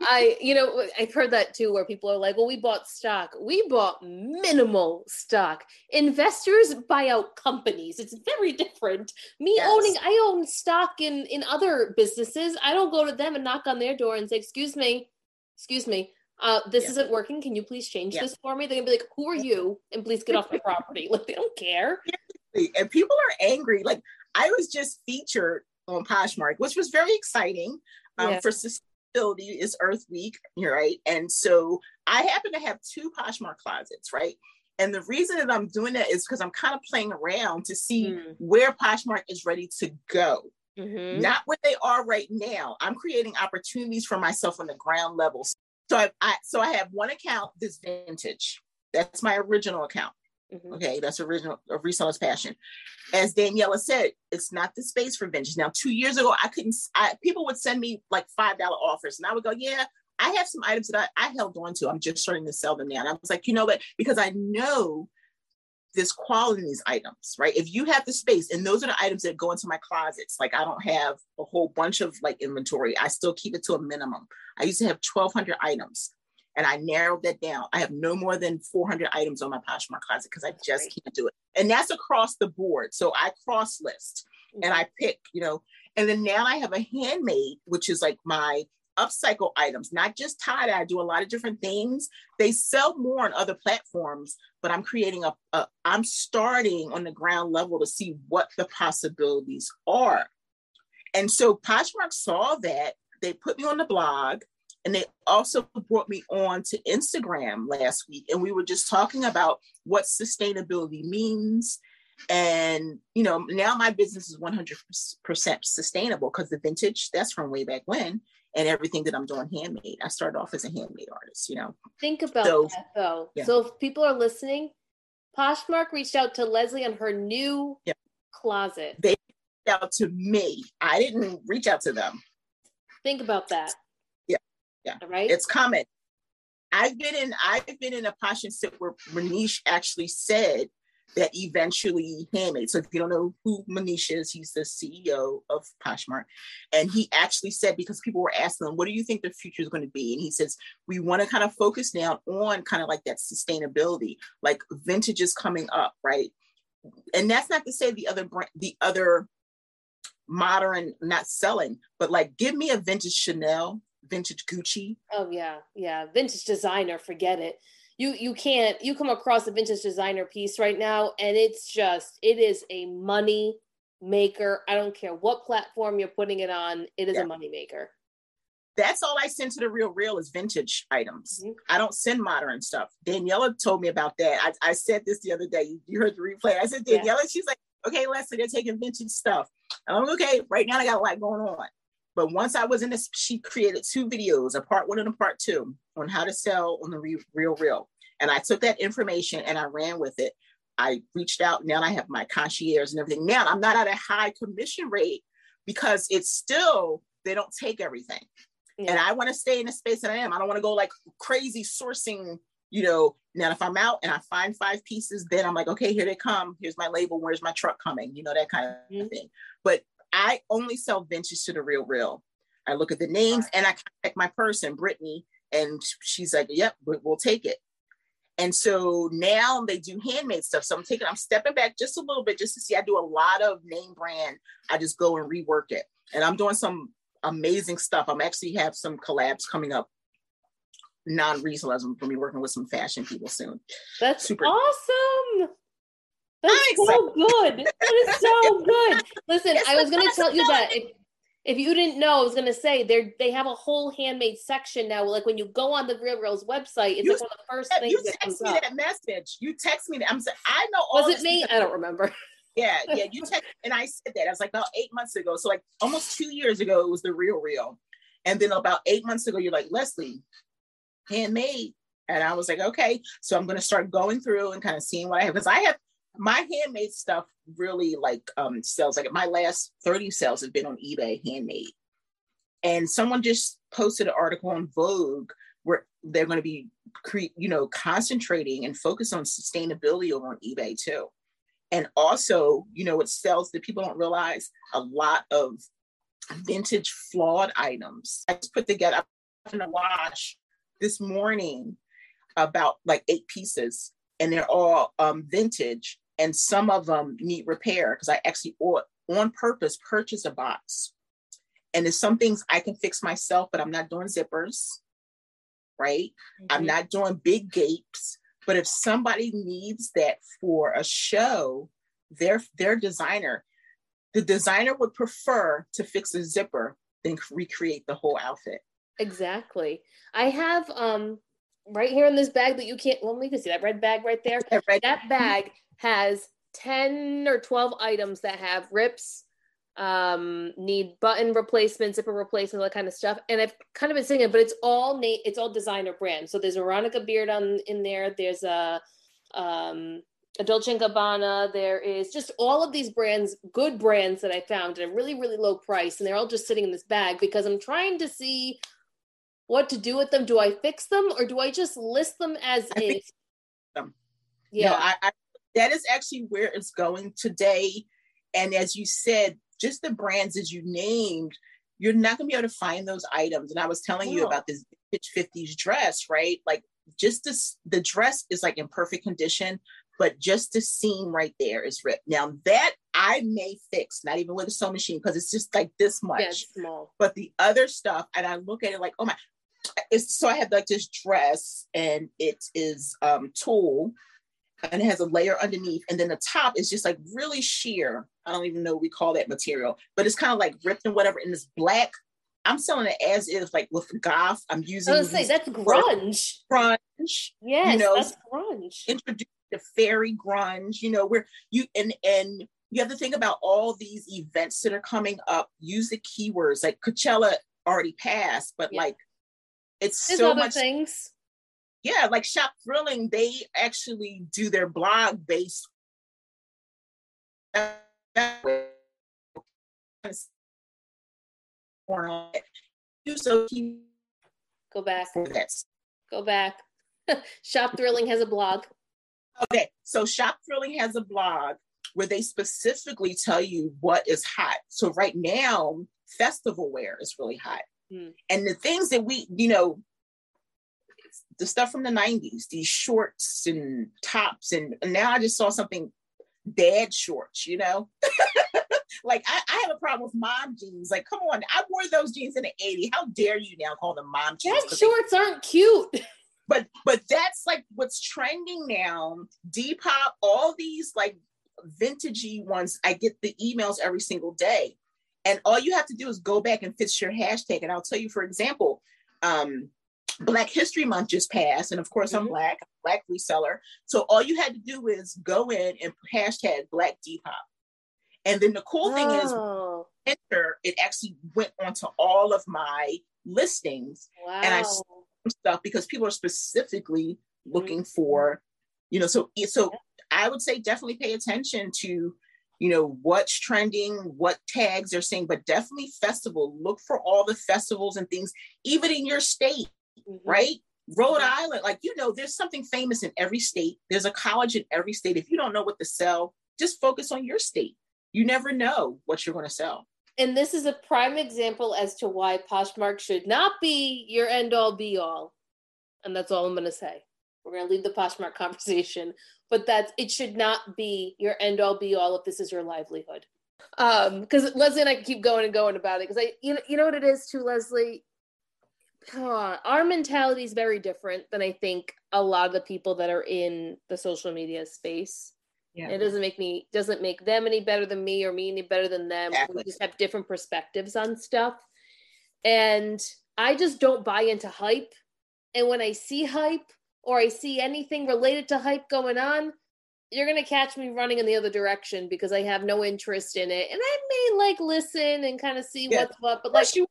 Speaker 1: I, you know, I've heard that too, where people are like, well, we bought stock. We bought minimal stock. Investors buy out companies. It's very different. Me yes. owning, I own stock in in other businesses. I don't go to them and knock on their door and say, excuse me, excuse me uh, this yeah. isn't working. Can you please change yeah. this for me? They're gonna be like, who are you? And please get off my property. Like they don't care.
Speaker 2: And people are angry. Like I was just featured on Poshmark, which was very exciting um, yeah. for sustainability is Earth Week, right? And so I happen to have two Poshmark closets, right? And the reason that I'm doing that is because I'm kind of playing around to see mm. where Poshmark is ready to go. Mm-hmm. Not where they are right now. I'm creating opportunities for myself on the ground level. So I, I so I have one account that's vintage. That's my original account. Mm-hmm. Okay, that's original a reseller's passion. As Daniela said, it's not the space for vintage. Now, two years ago, I couldn't. I, people would send me like five dollar offers, and I would go, "Yeah, I have some items that I, I held on to. I'm just starting to sell them now. And I was like, you know what? Because I know this quality in these items, right? If you have the space, and those are the items that go into my closets. Like I don't have a whole bunch of like inventory. I still keep it to a minimum. I used to have 1,200 items, and I narrowed that down. I have no more than 400 items on my Poshmark closet because I just can't do it. And that's across the board. So I cross list and mm-hmm. I pick, you know. And then now I have a handmade, which is like my upcycle items, not just tie dye. I do a lot of different things. They sell more on other platforms, but I'm creating a, a I'm starting on the ground level to see what the possibilities are. And so Poshmark saw that. They put me on the blog and they also brought me on to Instagram last week. And we were just talking about what sustainability means. And, you know, now my business is 100% sustainable because the vintage, that's from way back when and everything that I'm doing handmade. I started off as a handmade artist, you know.
Speaker 1: Think about so, that though. Yeah. So if people are listening, Poshmark reached out to Leslie on her new yeah. closet.
Speaker 2: They reached out to me. I didn't reach out to them.
Speaker 1: Think about that.
Speaker 2: Yeah. Right. It's coming. I've been in I've been in a Posh N Sip where Manish actually said that eventually handmade. So if you don't know who Manish is, he's the CEO of Poshmark. And he actually said, because people were asking him, what do you think the future is going to be? And he says, we want to kind of focus now on kind of like that sustainability, like vintage is coming up, right? And that's not to say the other brand, the other modern not selling, but like give me a vintage Chanel, vintage Gucci.
Speaker 1: Oh yeah, yeah. Vintage designer, forget it. You you can't you come across a vintage designer piece right now and it's just it is a money maker. I don't care what platform you're putting it on it is yeah. a money maker.
Speaker 2: That's all i send to the real real is vintage items. Mm-hmm. i don't send modern stuff. Daniela told me about that. I, I said this the other day. You, you heard the replay. I said daniela yeah. she's like okay leslie they're taking vintage stuff. And i'm like okay right now i got a lot going on but once I was in this, she created two videos, a part one and a part two, on how to sell on the Real Real. And I took that information and I ran with it. I reached out. Now I have my concierge and everything. Now I'm not at a high commission rate because it's still, they don't take everything. Yeah. And I want to stay in the space that I am. I don't want to go like crazy sourcing, you know. Now, if I'm out and I find five pieces, then I'm like, okay, here they come. Here's my label. Where's my truck coming? You know, that kind of mm-hmm. thing. But I only sell vintage to the real real. I look at the names and I contact my person, Brittany, and she's like, "Yep, we'll take it." And so now they do handmade stuff. So I'm taking, I'm stepping back just a little bit just to see. I do a lot of name brand. I just go and rework it, and I'm doing some amazing stuff. I'm actually have some collabs coming up non-resale as I'm going to be working with some fashion people soon.
Speaker 1: That's super awesome. That's so good. That is so good. Listen, I was going to tell you that if, if you didn't know, I was going to say they they have a whole handmade section now. Like when you go on the Real Reals website, it's you, like one of the first things.
Speaker 2: You text me up. that message. You text me that. I'm saying I know.
Speaker 1: All was it me? I don't remember.
Speaker 2: Yeah, yeah. You text, and I said that. I was like about eight months ago. So like almost two years ago, it was the Real Real, and then about eight months ago, you're like Leslie, handmade. And I was like, okay. So I'm going to start going through and kind of seeing what I have because I have my handmade stuff really like um sells like my last 30 sales have been on ebay handmade. And someone just posted an article on vogue where they're going to be cre- you know concentrating and focus on sustainability over on ebay too. And also you know it sells that people don't realize a lot of vintage flawed items. I just put together in a wash this morning about like eight pieces and they're all um, vintage and some of them need repair because I actually on purpose purchase a box. And there's some things I can fix myself, but I'm not doing zippers, right? Mm-hmm. I'm not doing big gapes. But if somebody needs that for a show, their their designer, the designer would prefer to fix a zipper than recreate the whole outfit.
Speaker 1: Exactly. I have um right here in this bag that you can't well me can see that red bag right there. That bag has 10 or 12 items that have rips, um, need button replacements, zipper replacements, all that kind of stuff. And I've kind of been saying it, but it's all na- it's all designer brand. So there's Veronica Beard on in there. There's a um a Dolce & Gabbana. There is just all of these brands, good brands that I found at a really, really low price. And they're all just sitting in this bag because I'm trying to see what to do with them. Do I fix them or do I just list them as I is?
Speaker 2: Them. Yeah, no, I, I, that is actually where it's going today. And as you said, just the brands as you named, you're not going to be able to find those items. And I was telling no. you about this 50s dress, right? Like just this, the dress is like in perfect condition, but just the seam right there is ripped. Now that I may fix, not even with a sewing machine, because it's just like this much. Yeah,
Speaker 1: small.
Speaker 2: But the other stuff, and I look at it like, oh my, it's so I have like this dress and it is um tulle and it has a layer underneath, and then the top is just like really sheer. I don't even know what we call that material, but it's kind of like ripped and whatever. And it's black. I'm selling it as if like with goth. I'm using.
Speaker 1: I was say that's grunge.
Speaker 2: Grunge.
Speaker 1: Yes, you know, that's grunge.
Speaker 2: Introduce the fairy grunge. You know where you and and you have to think about all these events that are coming up. Use the keywords like Coachella already passed, but yeah. like it's There's so much
Speaker 1: things
Speaker 2: yeah, like Shop Thrilling, they actually do their blog based. So
Speaker 1: go back. Go back. Shop Thrilling has a blog.
Speaker 2: Okay, so Shop Thrilling has a blog where they specifically tell you what is hot. So right now, festival wear is really hot. Hmm. And the things that we, you know, the stuff from the 90s, these shorts and tops. And, and now I just saw something dad shorts, you know? like I, I, have a problem with mom jeans. Like, come on, I wore those jeans in the 80s. How dare you now call them mom jeans?
Speaker 1: Dad shorts they, aren't cute.
Speaker 2: But but that's like what's trending now. Depop, all these like vintagey ones. I get the emails every single day. And all you have to do is go back and fix your hashtag. And I'll tell you, for example, um, Black History Month just passed, and of course mm-hmm. I'm black, black reseller. So all you had to do is go in and hashtag Black Depop. And then the cool thing oh. is, enter it actually went onto all of my listings,
Speaker 1: wow.
Speaker 2: and I stuff because people are specifically looking mm-hmm. for, you know. So so I would say definitely pay attention to you know what's trending what tags they're saying but definitely festival look for all the festivals and things even in your state mm-hmm. right? Rhode Island, like you know, there's something famous in every state. There's a college in every state. If you don't know what to sell, just focus on your state. You never know what you're going to sell.
Speaker 1: And this is a prime example as to why Poshmark should not be your end all be all. And that's all I'm going to say. We're going to leave the Poshmark conversation, but that's it should not be your end all be all if this is your livelihood. Um, because Leslie and I keep going and going about it because I, you know, you know what it is too, Leslie uh, our mentality is very different than I think a lot of the people that are in the social media space. Yeah. It doesn't make me doesn't make them any better than me or me any better than them. Exactly. We just have different perspectives on stuff. And I just don't buy into hype. And when I see hype or I see anything related to hype going on, you're gonna catch me running in the other direction because I have no interest in it. And I may like listen and kind of see yeah. what's what, but like
Speaker 2: you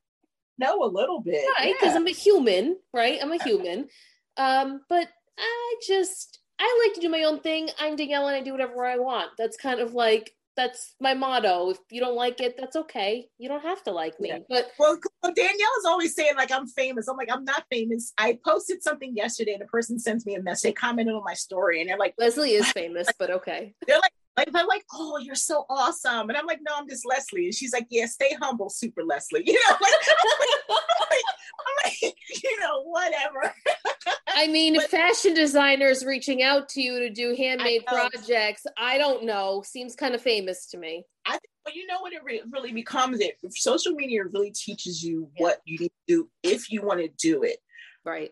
Speaker 2: know a little bit.
Speaker 1: Right, because yeah. I'm a human, right? I'm a human. Um, but I just I like to do my own thing. I'm Danielle and I do whatever I want. That's kind of like that's my motto. If you don't like it, that's okay. You don't have to like me. Yeah. But
Speaker 2: well, Danielle is always saying like I'm famous. I'm like I'm not famous. I posted something yesterday, and a person sends me a message. They commented on my story, and they're like,
Speaker 1: Leslie is famous, but okay.
Speaker 2: They're like, like they're like, oh, you're so awesome. And I'm like, no, I'm just Leslie. And she's like, yeah, stay humble, super Leslie. You know, like, I'm, like, I'm like, you know, whatever.
Speaker 1: I mean, but, fashion designers reaching out to you to do handmade I projects, I don't know, seems kind of famous to me.
Speaker 2: I think, but you know what it re- really becomes it. Social media really teaches you yeah. what you need to do if you want to do it.
Speaker 1: Right.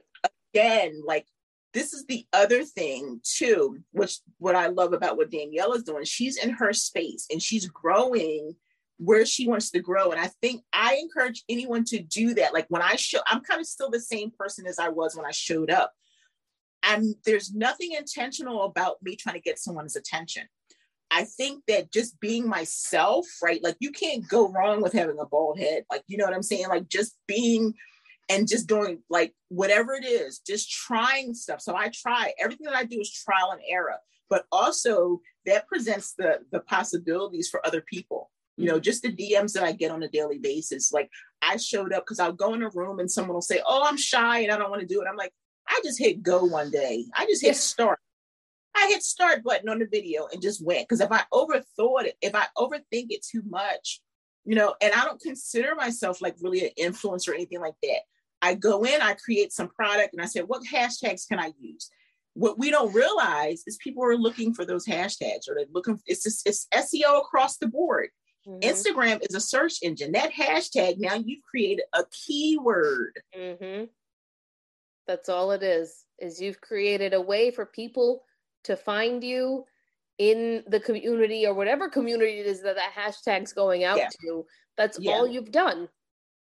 Speaker 2: Again, like this is the other thing too, which what I love about what Danielle is doing. She's in her space and she's growing where she wants to grow. And I think I encourage anyone to do that. Like when I show, I'm kind of still the same person as I was when I showed up. And there's nothing intentional about me trying to get someone's attention. I think that just being myself, right? Like you can't go wrong with having a bald head. Like, you know what I'm saying? Like just being and just doing like whatever it is, just trying stuff. So I try everything that I do is trial and error, but also that presents the the possibilities for other people. You know, mm-hmm. just the DMs that I get on a daily basis. Like I showed up because I'll go in a room and someone will say, Oh, I'm shy and I don't want to do it. I'm like, I just hit go one day. I just hit start. I hit start button on the video and just went. Because if I overthought it, if I overthink it too much, you know, and I don't consider myself like really an influencer or anything like that. I go in, I create some product, and I say, what hashtags can I use? What we don't realize is people are looking for those hashtags, or they're looking. It's just it's SEO across the board. Mm-hmm. Instagram is a search engine. That hashtag now you've created a keyword.
Speaker 1: Mm-hmm. That's all it is. Is you've created a way for people to find you in the community or whatever community it is that that hashtag's going out yeah. to. That's yeah. all you've done.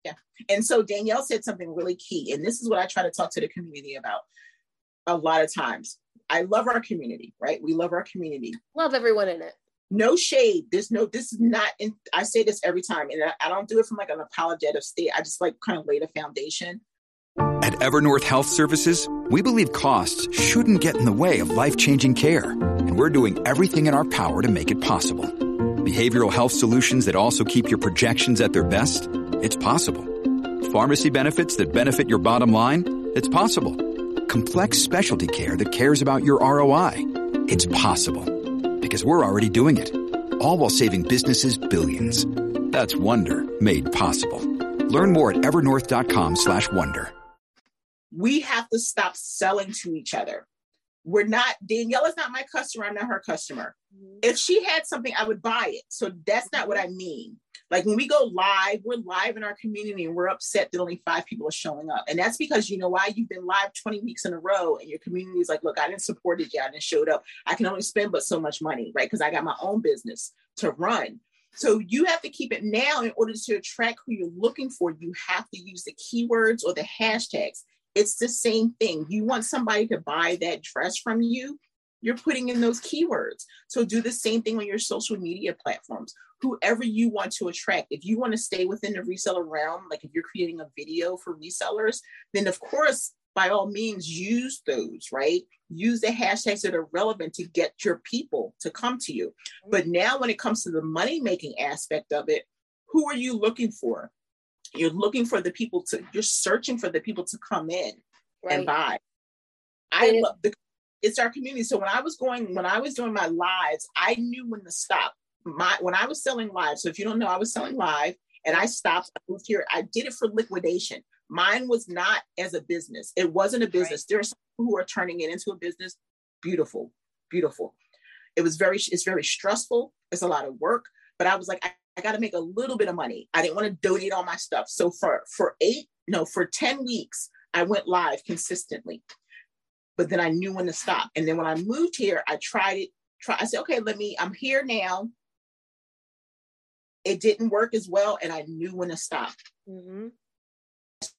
Speaker 2: Yeah. And so Danielle said something really key. And this is what I try to talk to the community about a lot of times. I love our community, right? We love our community.
Speaker 1: Love everyone in it.
Speaker 2: No shade. There's no, this is not, in, I say this every time, and I, I don't do it from like an apologetic state. I just like kind of lay the foundation.
Speaker 4: At Evernorth Health Services, we believe costs shouldn't get in the way of life changing care. And we're doing everything in our power to make it possible. Behavioral health solutions that also keep your projections at their best? It's possible. Pharmacy benefits that benefit your bottom line? It's possible. Complex specialty care that cares about your ROI? It's possible. Because we're already doing it. All while saving businesses billions. That's Wonder made possible. Learn more at evernorth.com slash wonder.
Speaker 2: We have to stop selling to each other. We're not, Danielle is not my customer. I'm not her customer. Mm-hmm. If she had something, I would buy it. So that's not what I mean. Like when we go live, we're live in our community and we're upset that only five people are showing up. And that's because you know why? You've been live 20 weeks in a row and your community is like, look, I didn't support it yet. I didn't showed up. I can only spend but so much money, right? Because I got my own business to run. So you have to keep it now in order to attract who you're looking for. You have to use the keywords or the hashtags. It's the same thing. You want somebody to buy that dress from you, you're putting in those keywords. So do the same thing on your social media platforms. Whoever you want to attract, if you want to stay within the reseller realm, like if you're creating a video for resellers, then of course by all means use those, right? Use the hashtags that are relevant to get your people to come to you. Mm-hmm. But now, when it comes to the money making aspect of it, who are you looking for? You're looking for the people to, you're searching for the people to come in right. and buy. I love the, it's our community. So when I was going, when I was doing my lives, I knew when to stop. My when I was selling live. So if you don't know, I was selling live and I stopped. I moved here. I did it for liquidation. Mine was not as a business. It wasn't a business. Right. There are some who are turning it into a business. Beautiful, beautiful. It was very, it's very stressful. It's a lot of work. But I was like, I, I got to make a little bit of money. I didn't want to donate all my stuff. So for for eight, no, for 10 weeks, I went live consistently. But then I knew when to stop. And then when I moved here, I tried it. Try, I said, okay, let me, I'm here now. It didn't work as well, and I knew when to stop.
Speaker 1: Mm-hmm.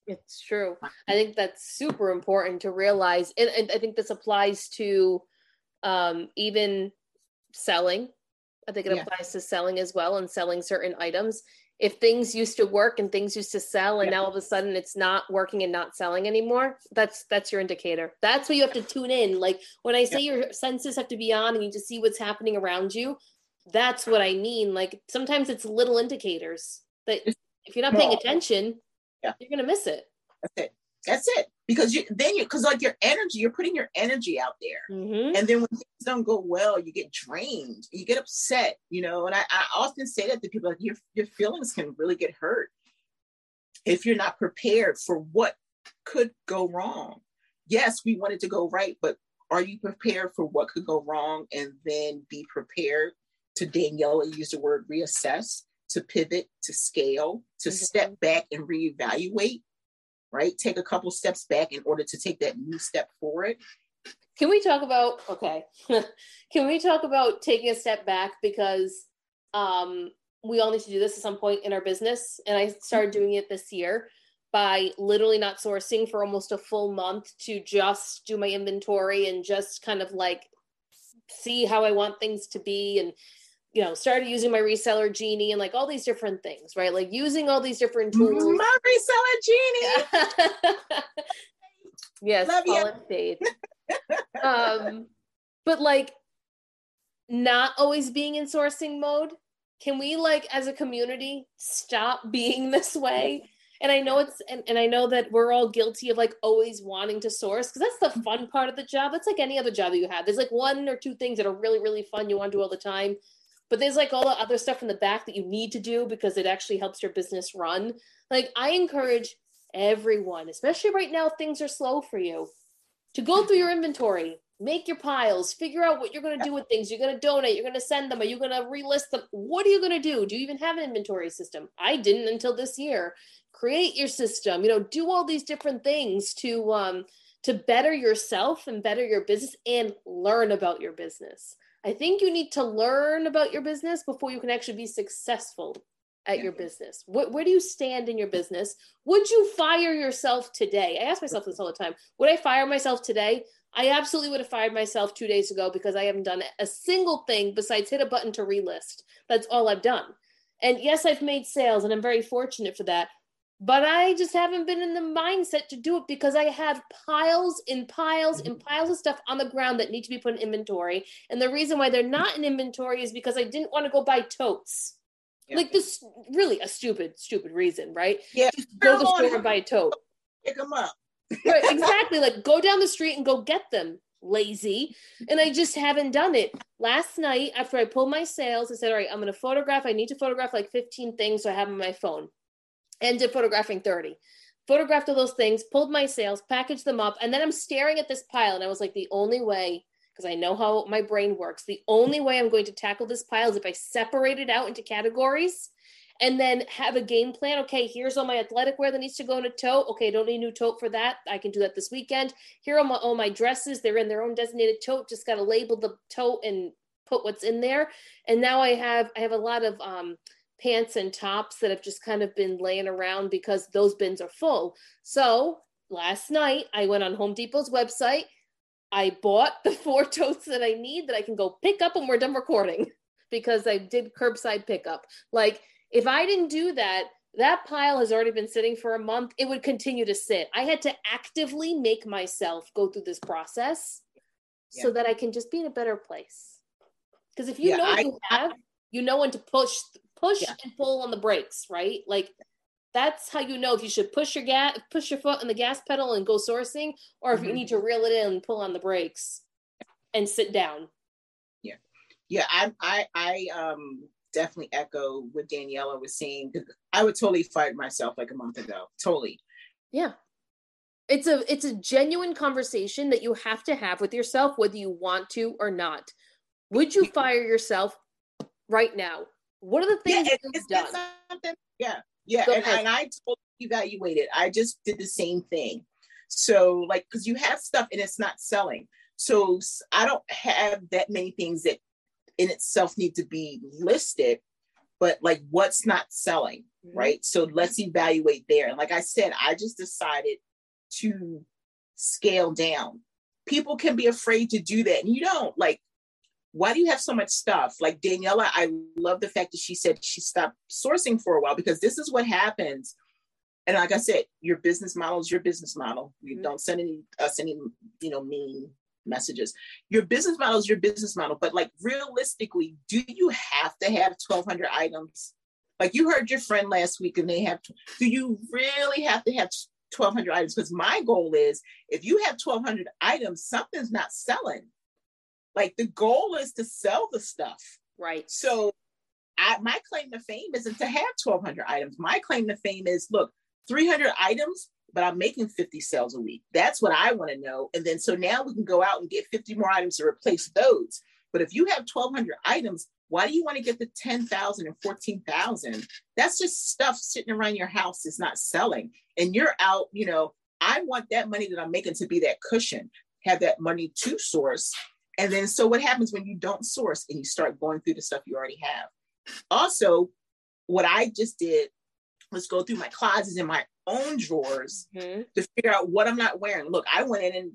Speaker 1: It's true. I think that's super important to realize. And, and I think this applies to um, even selling. I think it yeah. applies to selling as well and selling certain items. If things used to work and things used to sell and yeah. now all of a sudden it's not working and not selling anymore, that's that's your indicator. That's what you have to tune in. Like when I say yeah. your senses have to be on and you just see what's happening around you, that's what I mean. Like sometimes it's little indicators that if you're not paying attention, yeah. you're gonna miss it.
Speaker 2: That's it. That's it. Because you then you because like your energy, you're putting your energy out there. Mm-hmm. And then when things don't go well, you get drained, you get upset, you know. And I, I often say that to people like your your feelings can really get hurt if you're not prepared for what could go wrong. Yes, we want it to go right, but are you prepared for what could go wrong and then be prepared to Daniela use the word reassess to pivot, to scale, to mm-hmm. step back and reevaluate, right? Take a couple steps back in order to take that new step forward.
Speaker 1: Can we talk about okay? Can we talk about taking a step back because um, we all need to do this at some point in our business, and I started mm-hmm. doing it this year by literally not sourcing for almost a full month to just do my inventory and just kind of like see how I want things to be and you know, started using my reseller genie and like all these different things, right? Like using all these different tools.
Speaker 2: My reseller genie.
Speaker 1: yes, Love you. um, but like not always being in sourcing mode. Can we like as a community stop being this way and I know it's and, and I know that we're all guilty of like always wanting to source because that's the fun part of the job. That's like any other job that you have. There's like one or two things that are really, really fun you want to do all the time. But there's like all the other stuff in the back that you need to do because it actually helps your business run. Like I encourage everyone, especially right now, things are slow for you, to go through your inventory, make your piles, figure out what you're going to do with things. You're going to donate, you're going to send them, are you going to relist them? What are you going to do? Do you even have an inventory system? I didn't until this year. Create your system, you know, do all these different things to um to better yourself and better your business and learn about your business. I think you need to learn about your business before you can actually be successful at yeah. your mm-hmm. business? What, where do you stand in your business? Would you fire yourself today? I ask myself this all the time. Would I fire myself today? I absolutely would have fired myself two days ago because I haven't done a single thing besides hit a button to relist. That's all I've done. And yes, I've made sales and I'm very fortunate for that. But I just haven't been in the mindset to do it because I have piles and piles and mm-hmm. piles of stuff on the ground that need to be put in inventory. And the reason why they're not in inventory is because I didn't want to go buy totes. Yeah. Like this, really a stupid, stupid reason, right?
Speaker 2: Yeah.
Speaker 1: Just go to the store and buy a tote.
Speaker 2: Pick them up
Speaker 1: right, exactly. Like go down the street and go get them. Lazy. And I just haven't done it. Last night, after I pulled my sales, I said, All right, I'm going to photograph. I need to photograph like 15 things so I have on my phone. Ended photographing 30. Photographed all those things, pulled my sales, packaged them up. And then I'm staring at this pile. And I was like, The only way, because I know how my brain works, the only way I'm going to tackle this pile is if I separate it out into categories and then have a game plan. Okay, here's all my athletic wear that needs to go in a tote. Okay, don't need a new tote for that. I can do that this weekend. Here are my, all my dresses. They're in their own designated tote. Just got to label the tote and put what's in there. And now I have I have a lot of um, pants and tops that have just kind of been laying around because those bins are full. So last night I went on Home Depot's website. I bought the four totes that I need that I can go pick up when we're done recording because I did curbside pickup. Like if I didn't do that, that pile has already been sitting for a month. It would continue to sit. I had to actively make myself go through this process yeah. so that I can just be in a better place. Because if you yeah, know I, you have, you know when to push, push yeah. and pull on the brakes, right? Like that's how you know if you should push your gas, push your foot on the gas pedal and go sourcing, or if mm-hmm. you need to reel it in and pull on the brakes and sit down.
Speaker 2: Yeah, yeah. I, I, I, um, definitely echo what Daniela was saying. I would totally fight myself like a month ago. Totally.
Speaker 1: Yeah. It's a it's a genuine conversation that you have to have with yourself, whether you want to or not. Would you fire yourself right now? What are the things yeah, done?
Speaker 2: Yeah, yeah, and, and, I totally evaluated. I just did the same thing. So, like, because you have stuff and it's not selling. So I don't have that many things that in itself need to be listed but like what's not selling mm-hmm. right so let's evaluate there and like i said i just decided to scale down people can be afraid to do that and you don't like why do you have so much stuff like daniela i love the fact that she said she stopped sourcing for a while because this is what happens and like i said your business model is your business model you mm-hmm. don't send any us any you know mean messages. Your business model is your business model, but like realistically, do you have to have 1,200 items? Like you heard your friend last week and they have, do you really have to have 1,200 items? Because my goal is if you have 1,200 items, something's not selling. Like the goal is to sell the stuff.
Speaker 1: Right.
Speaker 2: So I, my claim to fame isn't to have 1,200 items. My claim to fame is look, 300 items, but I'm making 50 sales a week. That's what I want to know. And then so now we can go out and get 50 more items to replace those. But if you have 1,200 items, why do you want to get the 10,000 and 14,000? That's just stuff sitting around your house is not selling. And you're out, you know, I want that money that I'm making to be that cushion, have that money to source. And then so what happens when you don't source and you start going through the stuff you already have? Also, what I just did was go through my closets and my own drawers mm-hmm. to figure out what I'm not wearing. Look, I went in and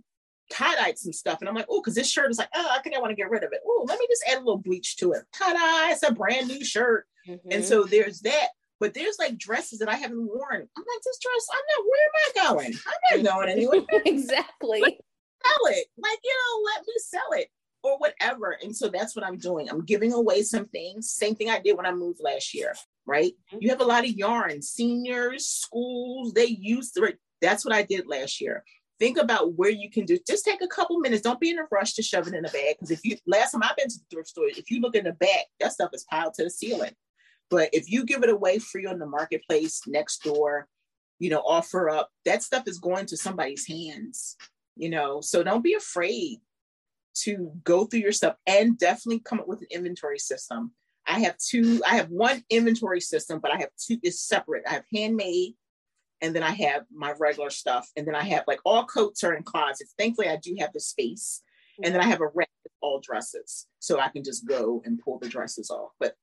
Speaker 2: tie-dyed some stuff and I'm like, oh, because this shirt is like, oh, I think I want to get rid of it. Oh, let me just add a little bleach to it. Ta-da, it's a brand new shirt. Mm-hmm. And so there's that. But there's like dresses that I haven't worn. I'm like, this dress, I'm not, where am I going? I'm not going anywhere.
Speaker 1: exactly.
Speaker 2: Like, sell it. Like, you know, let me sell it or whatever. And so that's what I'm doing. I'm giving away some things. Same thing I did when I moved last year. right? Mm-hmm. You have a lot of yarn, seniors, schools, they use the, that's what I did last year. Think about where you can do, just take a couple minutes. Don't be in a rush to shove it in a bag. Because if you, last time I've been to the thrift store, if you look in the back, that stuff is piled to the ceiling. But if you give it away free on the marketplace Nextdoor, you know, OfferUp, that stuff is going to somebody's hands, you know. So don't be afraid to go through your stuff and definitely come up with an inventory system. I have two, I have one inventory system, but I have two, it's separate. I have handmade and then I have my regular stuff. And then I have like all coats are in closets. Thankfully, I do have the space. And then I have a rack of all dresses. So I can just go and pull the dresses off. But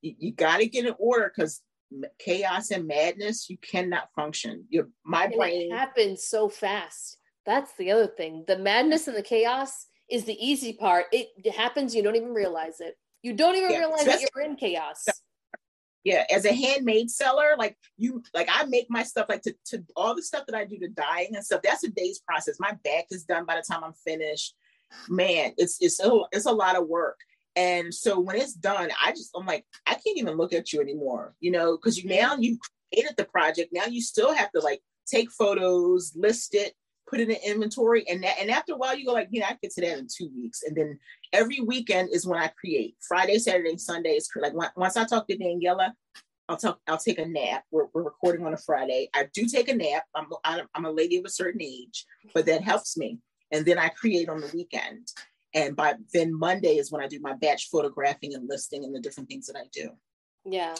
Speaker 2: you, you got to get in order because chaos and madness, you cannot function. Your my and brain
Speaker 1: happens so fast. That's the other thing. The madness and the chaos is the easy part. It happens, you don't even realize it. You don't even yeah. realize that you're in chaos.
Speaker 2: Yeah, as a handmade seller, like you, like I make my stuff like to, to all the stuff that I do to dyeing and stuff. That's a day's process. My back is done by the time I'm finished. Man, it's it's a, it's a lot of work. And so when it's done, I just I'm like I can't even look at you anymore, you know, because you now you created the project. Now you still have to like take photos, list it, put it in inventory, and that, and after a while you go like, you know, I get to that in two weeks, and then every weekend is when I create. Friday, Saturday, Sunday is like once I talk to Daniela, I'll talk. I'll take a nap. We're, we're recording on a Friday. I do take a nap. I'm I'm a lady of a certain age, but that helps me. And then I create on the weekend. And by then Monday is when I do my batch photographing and listing and the different things that I do.
Speaker 1: Yeah,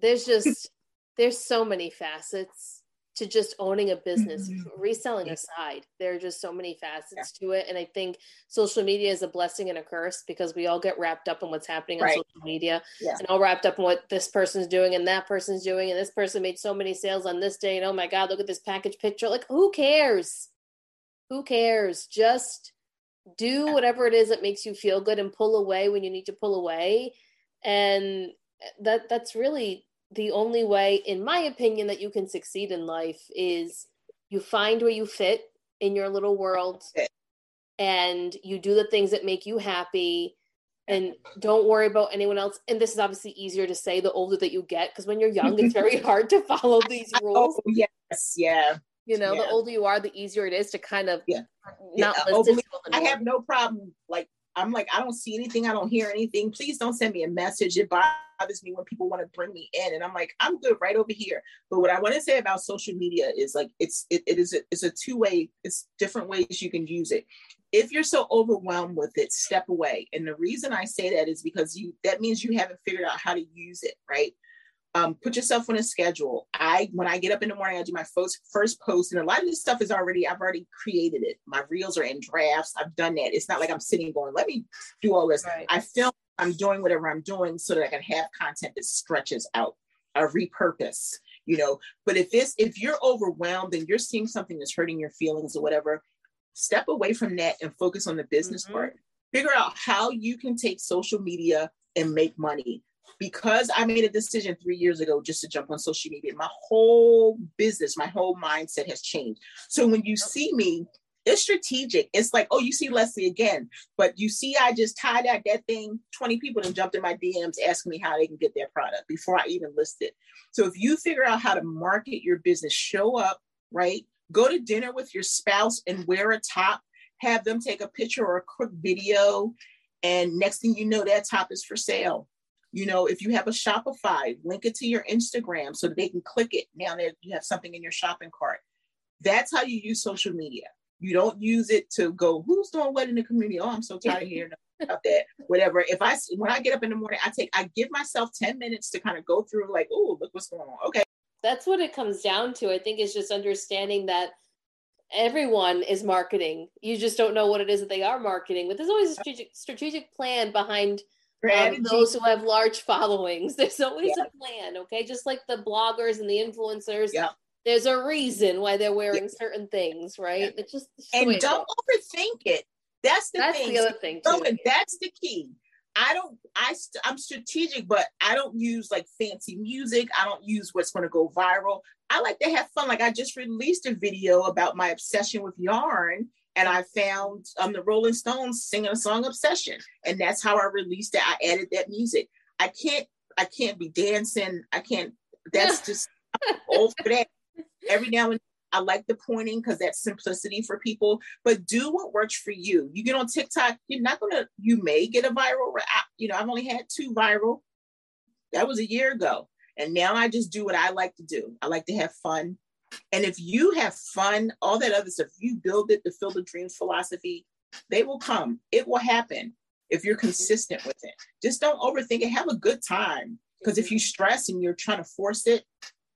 Speaker 1: there's just there's so many facets to just owning a business, mm-hmm. reselling aside. There are just so many facets yeah. to it. And I think social media is a blessing and a curse because we all get wrapped up in what's happening on social media yeah. and all wrapped up in what this person's doing and that person's doing. And this person made so many sales on this day. And oh my God, look at this package picture. Like, who cares? Who cares? Just do whatever it is that makes you feel good and pull away when you need to pull away. And that that's really the only way, in my opinion, that you can succeed in life is you find where you fit in your little world and you do the things that make you happy and don't worry about anyone else. And this is obviously easier to say the older that you get because when you're young, it's very hard to follow these oh, rules.
Speaker 2: Oh, yes, yeah.
Speaker 1: You know, yeah. the older you are, the easier it is to kind of
Speaker 2: yeah. not yeah. listen. Oh, I have no problem like I'm like, I don't see anything, I don't hear anything. Please don't send me a message. It bothers me when people want to bring me in. And I'm like, I'm good right over here. But what I want to say about social media is like it's it, it is a, it's a two-way, it's different ways you can use it. If you're so overwhelmed with it, step away. And the reason I say that is because you that means you haven't figured out how to use it, right? Um, put yourself on a schedule. I when I get up in the morning, I do my first first post, and a lot of this stuff is already I've already created it. My reels are in drafts. I've done that. It's not like I'm sitting going, let me do all this. Right. I film. I'm doing whatever I'm doing so that I can have content that stretches out. I repurpose, you know. But if this, if you're overwhelmed and you're seeing something that's hurting your feelings or whatever, step away from that and focus on the business mm-hmm. part. Figure out how you can take social media and make money because I made a decision three years ago just to jump on social media, my whole business, my whole mindset has changed. So when you see me, it's strategic. It's like, oh, you see Leslie again, but you see, I just tied out that thing. 20 people and jumped in my DMs asking me how they can get their product before I even list it. So if you figure out how to market your business, show up, right? Go to dinner with your spouse and wear a top, have them take a picture or a quick video. And next thing you know, that top is for sale you know, if you have a Shopify, link it to your Instagram so they can click it. Now that you have something in your shopping cart. That's how you use social media. You don't use it to go, who's doing what in the community? Oh, I'm so tired of hearing about that. Whatever. If I when I get up in the morning, I take I give myself 10 minutes to kind of go through like, oh, look what's going on. Okay.
Speaker 1: That's what it comes down to. I think is just understanding that everyone is marketing. You just don't know what it is that they are marketing. But there's always a strategic, strategic plan behind um, those who have large followings. There's always yeah. a plan, okay? Just like the bloggers and the influencers. Yeah. There's a reason why they're wearing yeah. certain things, right? It's just,
Speaker 2: it's and don't overthink it. That's the
Speaker 1: that's
Speaker 2: thing.
Speaker 1: the other thing too.
Speaker 2: That's the key. I don't. I st- I'm strategic, but I don't use like fancy music. I don't use what's going to go viral. I like to have fun. Like I just released a video about my obsession with yarn, and I found um, the Rolling Stones singing a song Obsession. And that's how I released it. I added that music. I can't I can't be dancing. I can't. That's just old for that. Every now and I like the pointing because that's simplicity for people, but do what works for you. You get on TikTok, you're not gonna, you may get a viral. You know, I've only had two viral. That was a year ago. And now I just do what I like to do. I like to have fun. And if you have fun, all that other stuff, you build it, the Field of Dreams philosophy, they will come. It will happen if you're consistent with it. Just don't overthink it. Have a good time. Because if you stress and you're trying to force it,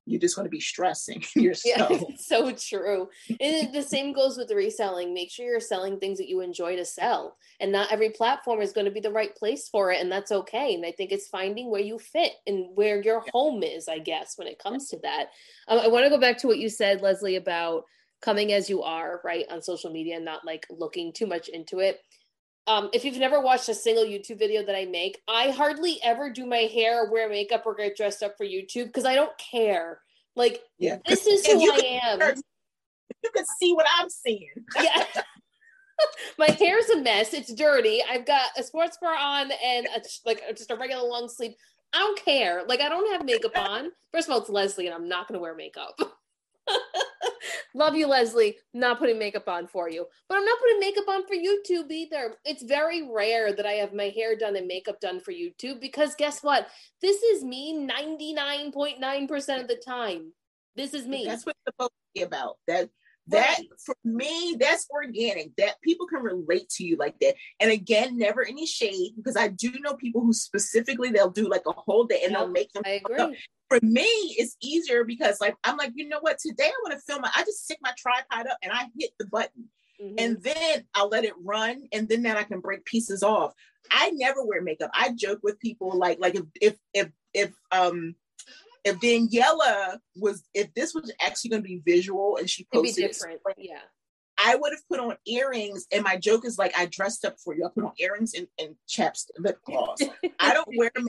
Speaker 2: you're just going to be stressing yourself. Yeah,
Speaker 1: so true. And the same goes with reselling. Make sure you're selling things that you enjoy to sell. And not every platform is going to be the right place for it. And that's okay. And I think it's finding where you fit and where your yeah. home is, I guess, when it comes to that. Um, I want to go back to what you said, Leslie, about coming as you are, right, on social media and not like looking too much into it. Um, if you've never watched a single YouTube video that I make, I hardly ever do my hair, or wear makeup, or get dressed up for YouTube because I don't care. Like, yeah. this is who I am.
Speaker 2: You can see what I'm seeing.
Speaker 1: yeah. my hair's a mess. It's dirty. I've got a sports bra on and a, like just a regular long sleeve. I don't care. Like I don't have makeup on. First of all, it's Leslie, and I'm not going to wear makeup. Love you, Leslie. Not putting makeup on for you, but I'm not putting makeup on for YouTube either. It's very rare that I have my hair done and makeup done for YouTube because guess what? This is me 99.9% of the time. This is me.
Speaker 2: That's what it's supposed to be about. That that for me that's organic that people can relate to you like that and again never any shade because i do know people who specifically they'll do like a whole day and they'll make them
Speaker 1: I agree.
Speaker 2: For me it's easier because like i'm like you know what today i want to film i just stick my tripod up and i hit the button mm-hmm. and then i'll let it run and then then i can break pieces off i never wear makeup i joke with people like like if if if, if um if Daniela was, if this was actually going to be visual and she posted
Speaker 1: It'd be different, it, yeah.
Speaker 2: I would have put on earrings, and my joke is like, I dressed up for you. I put on earrings and, and chaps, lip gloss. I don't wear them.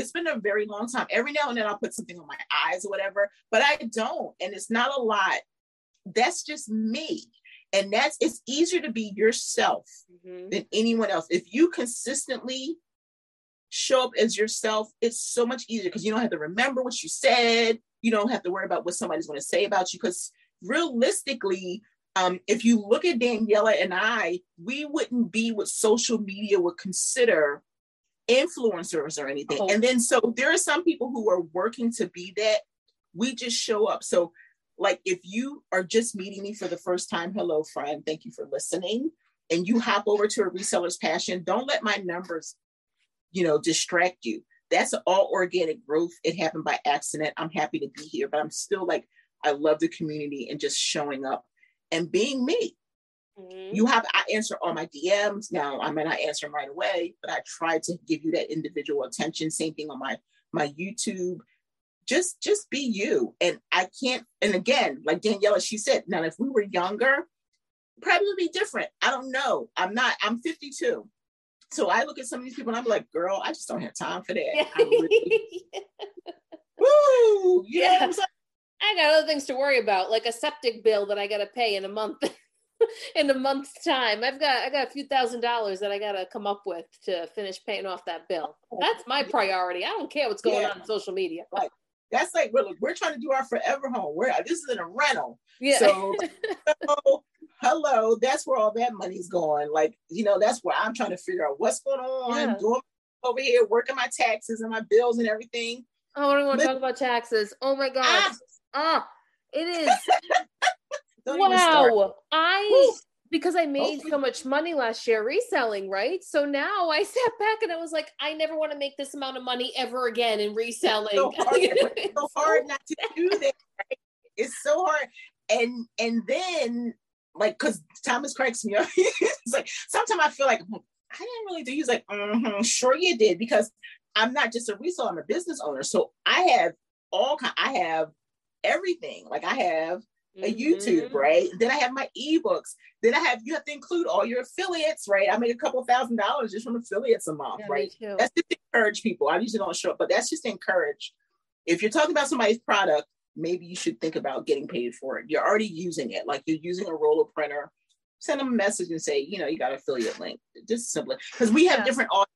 Speaker 2: It's been a very long time. Every now and then I'll put something on my eyes or whatever, but I don't, and it's not a lot. That's just me, and that's it's easier to be yourself mm-hmm. than anyone else. If you consistently show up as yourself, it's so much easier because you don't have to remember what you said. You don't have to worry about what somebody's going to say about you. Because realistically, um, if you look at Daniela and I, we wouldn't be what social media would consider influencers or anything. Oh. And then so there are some people who are working to be that. We just show up. So, like, if you are just meeting me for the first time, hello, friend, thank you for listening. And you hop over to a reseller's passion, don't let my numbers you know, distract you. That's all organic growth. It happened by accident. I'm happy to be here, but I'm still like, I love the community and just showing up and being me. Mm-hmm. You have, I answer all my DMs. Now, I may not answer them right away, but I try to give you that individual attention. Same thing on my, my YouTube. Just, just be you. And I can't, and again, like Daniela, she said, now if we were younger, probably would be different. I don't know. I'm not, I'm 52. So I look at some of these people and I'm like, girl, I just don't have time for that. Really, woo, yeah.
Speaker 1: I got other things to worry about, like a septic bill that I got to pay in a month. in a month's time, I've got I got a few thousand dollars that I got to come up with to finish paying off that bill. That's my priority. I don't care what's going yeah. on, on social media.
Speaker 2: Like that's like we're, we're trying to do our forever home. We're this is in a rental. Yeah. So, so hello, that's where all that money's going. Like, you know, that's where I'm trying to figure out what's going on, yeah. doing over here, working my taxes and my bills and everything.
Speaker 1: Oh, I don't want to talk about taxes. Oh my god. Ah, ah it is. wow. I Woo. because I made so much money last year reselling, right? So now I sat back and I was like, I never want to make this amount of money ever again in reselling.
Speaker 2: It's so hard, it's so hard not to do that. Right? It's so hard. And and then like because Thomas cracks me up. it's like sometimes I feel like hmm, I didn't really do. He's like, mm-hmm, sure you did because I'm not just a reseller. I'm a business owner, so I have all kind. I have everything. Like I have a mm-hmm. YouTube, right? Then I have my ebooks. Then I have you have to include all your affiliates, right? I make a couple thousand dollars just from affiliates a month, yeah, right? That's just to encourage people. I usually don't show up, but that's just to encourage. If you're talking about somebody's product, maybe you should think about getting paid for it. You're already using it, like you're using a Rollo printer. Send them a message and say, you know, you got affiliate link. Just simply because we have yeah. different audiences.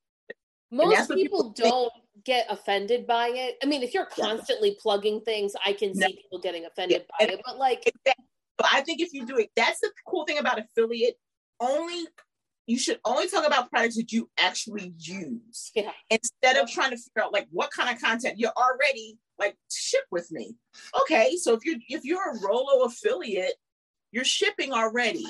Speaker 1: Most people, people don't get offended by it. I mean, if you're constantly yeah. plugging things, I can see no. people getting offended yeah. by and, it. But like,
Speaker 2: but I think if you do it, that's the cool thing about affiliate. Only you should only talk about products that you actually use yeah. instead of trying to figure out like what kind of content you're already like ship with me. Okay, so if you're if you're a Rollo affiliate, you're shipping already.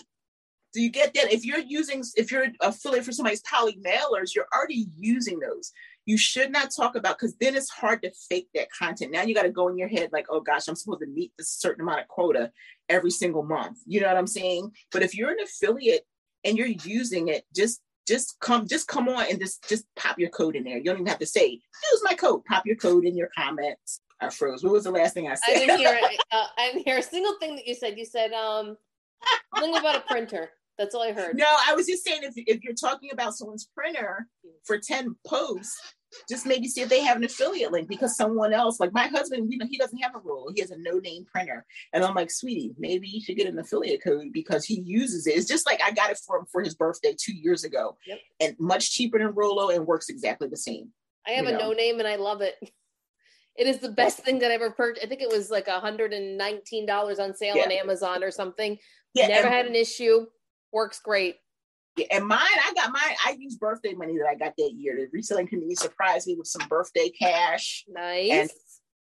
Speaker 2: Do you get that? If you're using, if you're affiliate for somebody's poly mailers, you're already using those. You should not talk about because then it's hard to fake that content. Now you got to go in your head like, oh gosh, I'm supposed to meet this certain amount of quota every single month. You know what I'm saying? But if you're an affiliate and you're using it, just just come just come on and just just pop your code in there. You don't even have to say use my code. Pop your code in your comments. I froze. What was the last thing I said?
Speaker 1: I didn't hear. Uh, I didn't hear a single thing that you said. You said um something about a printer. That's all I heard.
Speaker 2: No, I was just saying if if you're talking about someone's printer for ten posts, just maybe see if they have an affiliate link because someone else, like my husband, you know, he doesn't have a Rollo. He has a no name printer. And I'm like, sweetie, maybe you should get an affiliate code because he uses it. It's just like I got it for him for his birthday two years ago yep. and much cheaper than Rollo and works exactly the same.
Speaker 1: I have a know? no name and I love it. It is the best thing that I ever purchased. I think it was like $119 on sale yeah. on Amazon or something. Yeah, Never and- had an issue. Works great.
Speaker 2: Yeah, and mine, I got mine. I used birthday money that I got that year. The reselling community surprised me with some birthday cash.
Speaker 1: Nice.
Speaker 2: And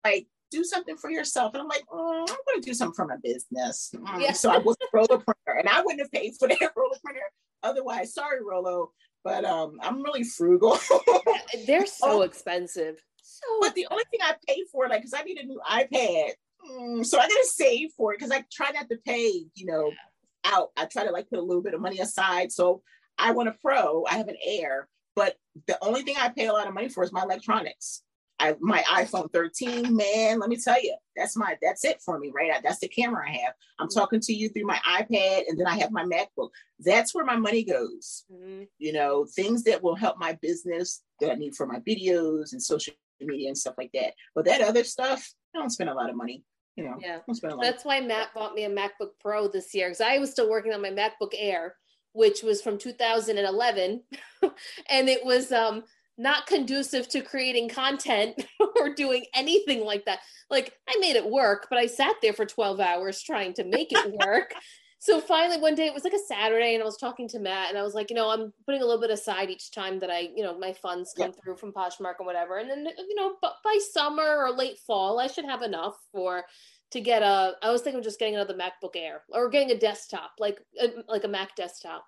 Speaker 2: like, do something for yourself. And I'm like, oh, I'm going to do something for my business. Mm. Yeah. So I was a Rollo printer, and I wouldn't have paid for that Rollo printer otherwise. Sorry, Rollo, but um, I'm really frugal.
Speaker 1: They're so oh, expensive. So,
Speaker 2: but the only thing I pay for, like, because I need a new iPad, mm, so I got to save for it because I try not to pay, you know. Yeah out. I try to like put a little bit of money aside. So I want a pro. I have an Air, but the only thing I pay a lot of money for is my electronics. I my iPhone 13, man, let me tell you, that's my that's it for me, right? That's the camera I have. I'm talking to you through my iPad, and then I have my MacBook. That's where my money goes. Mm-hmm. You know, things that will help my business that I need for my videos and social media and stuff like that. But that other stuff, I don't spend a lot of money you know,
Speaker 1: yeah. That's why Matt bought me a MacBook Pro this year because I was still working on my MacBook Air, which was from 2011, and it was um not conducive to creating content or doing anything like that. Like I made it work, but I sat there for 12 hours trying to make it work. so finally one day it was like a Saturday and I was talking to Matt and I was like, you know, I'm putting a little bit aside each time that I, you know, my funds come yeah. through from Poshmark and whatever. And then, you know, but by summer or late fall, I should have enough for to get a I was thinking of just getting another MacBook Air or getting a desktop, like a, like a Mac desktop.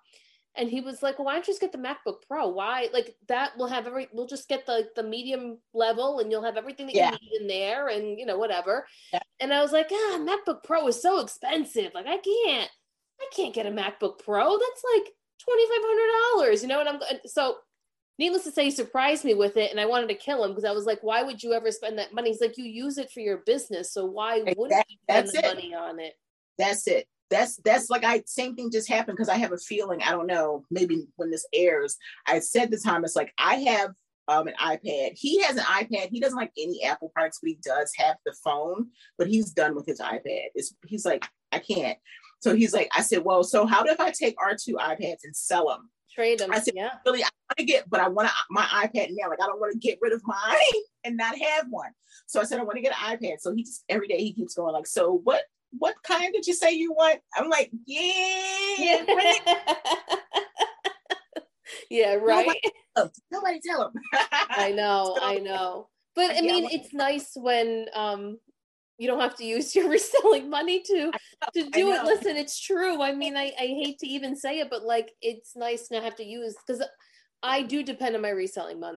Speaker 1: And he was like, well, "Why don't you just get the MacBook Pro? Why like that? We'll have every. We'll just get the the medium level, and you'll have everything that yeah. you need in there, and you know whatever." Yeah. And I was like, "Ah, MacBook Pro is so expensive. Like I can't, I can't get a MacBook Pro. That's like twenty five hundred dollars, you know." And I'm so needless to say, he surprised me with it, and I wanted to kill him because I was like, "Why would you ever spend that money?" He's like, "You use it for your business, so why wouldn't you spend the it. money on it?"
Speaker 2: That's it. That's that's like I same thing just happened because I have a feeling I don't know maybe when this airs I said to Thomas like I have um, an iPad. He has an iPad. He doesn't like any Apple products, but he does have the phone. But he's done with his iPad. It's, he's like I can't. So he's like I said, well, so how if I take our two iPads and sell them?
Speaker 1: Trade them.
Speaker 2: I said,
Speaker 1: yeah.
Speaker 2: really, I want to get, but I want my iPad now. Like, I don't want to get rid of mine and not have one. So I said, I want to get an iPad. So he just every day he keeps going like, so what? What kind did you say you want? I'm like, yeah,
Speaker 1: yeah, right.
Speaker 2: Nobody tell him. Nobody tell him.
Speaker 1: I know, so, I know. But I mean, it's nice when um you don't have to use your reselling money to to do it. listen it's true. I mean I, I hate to even say it but like it's nice to have to use because i do depend on my reselling money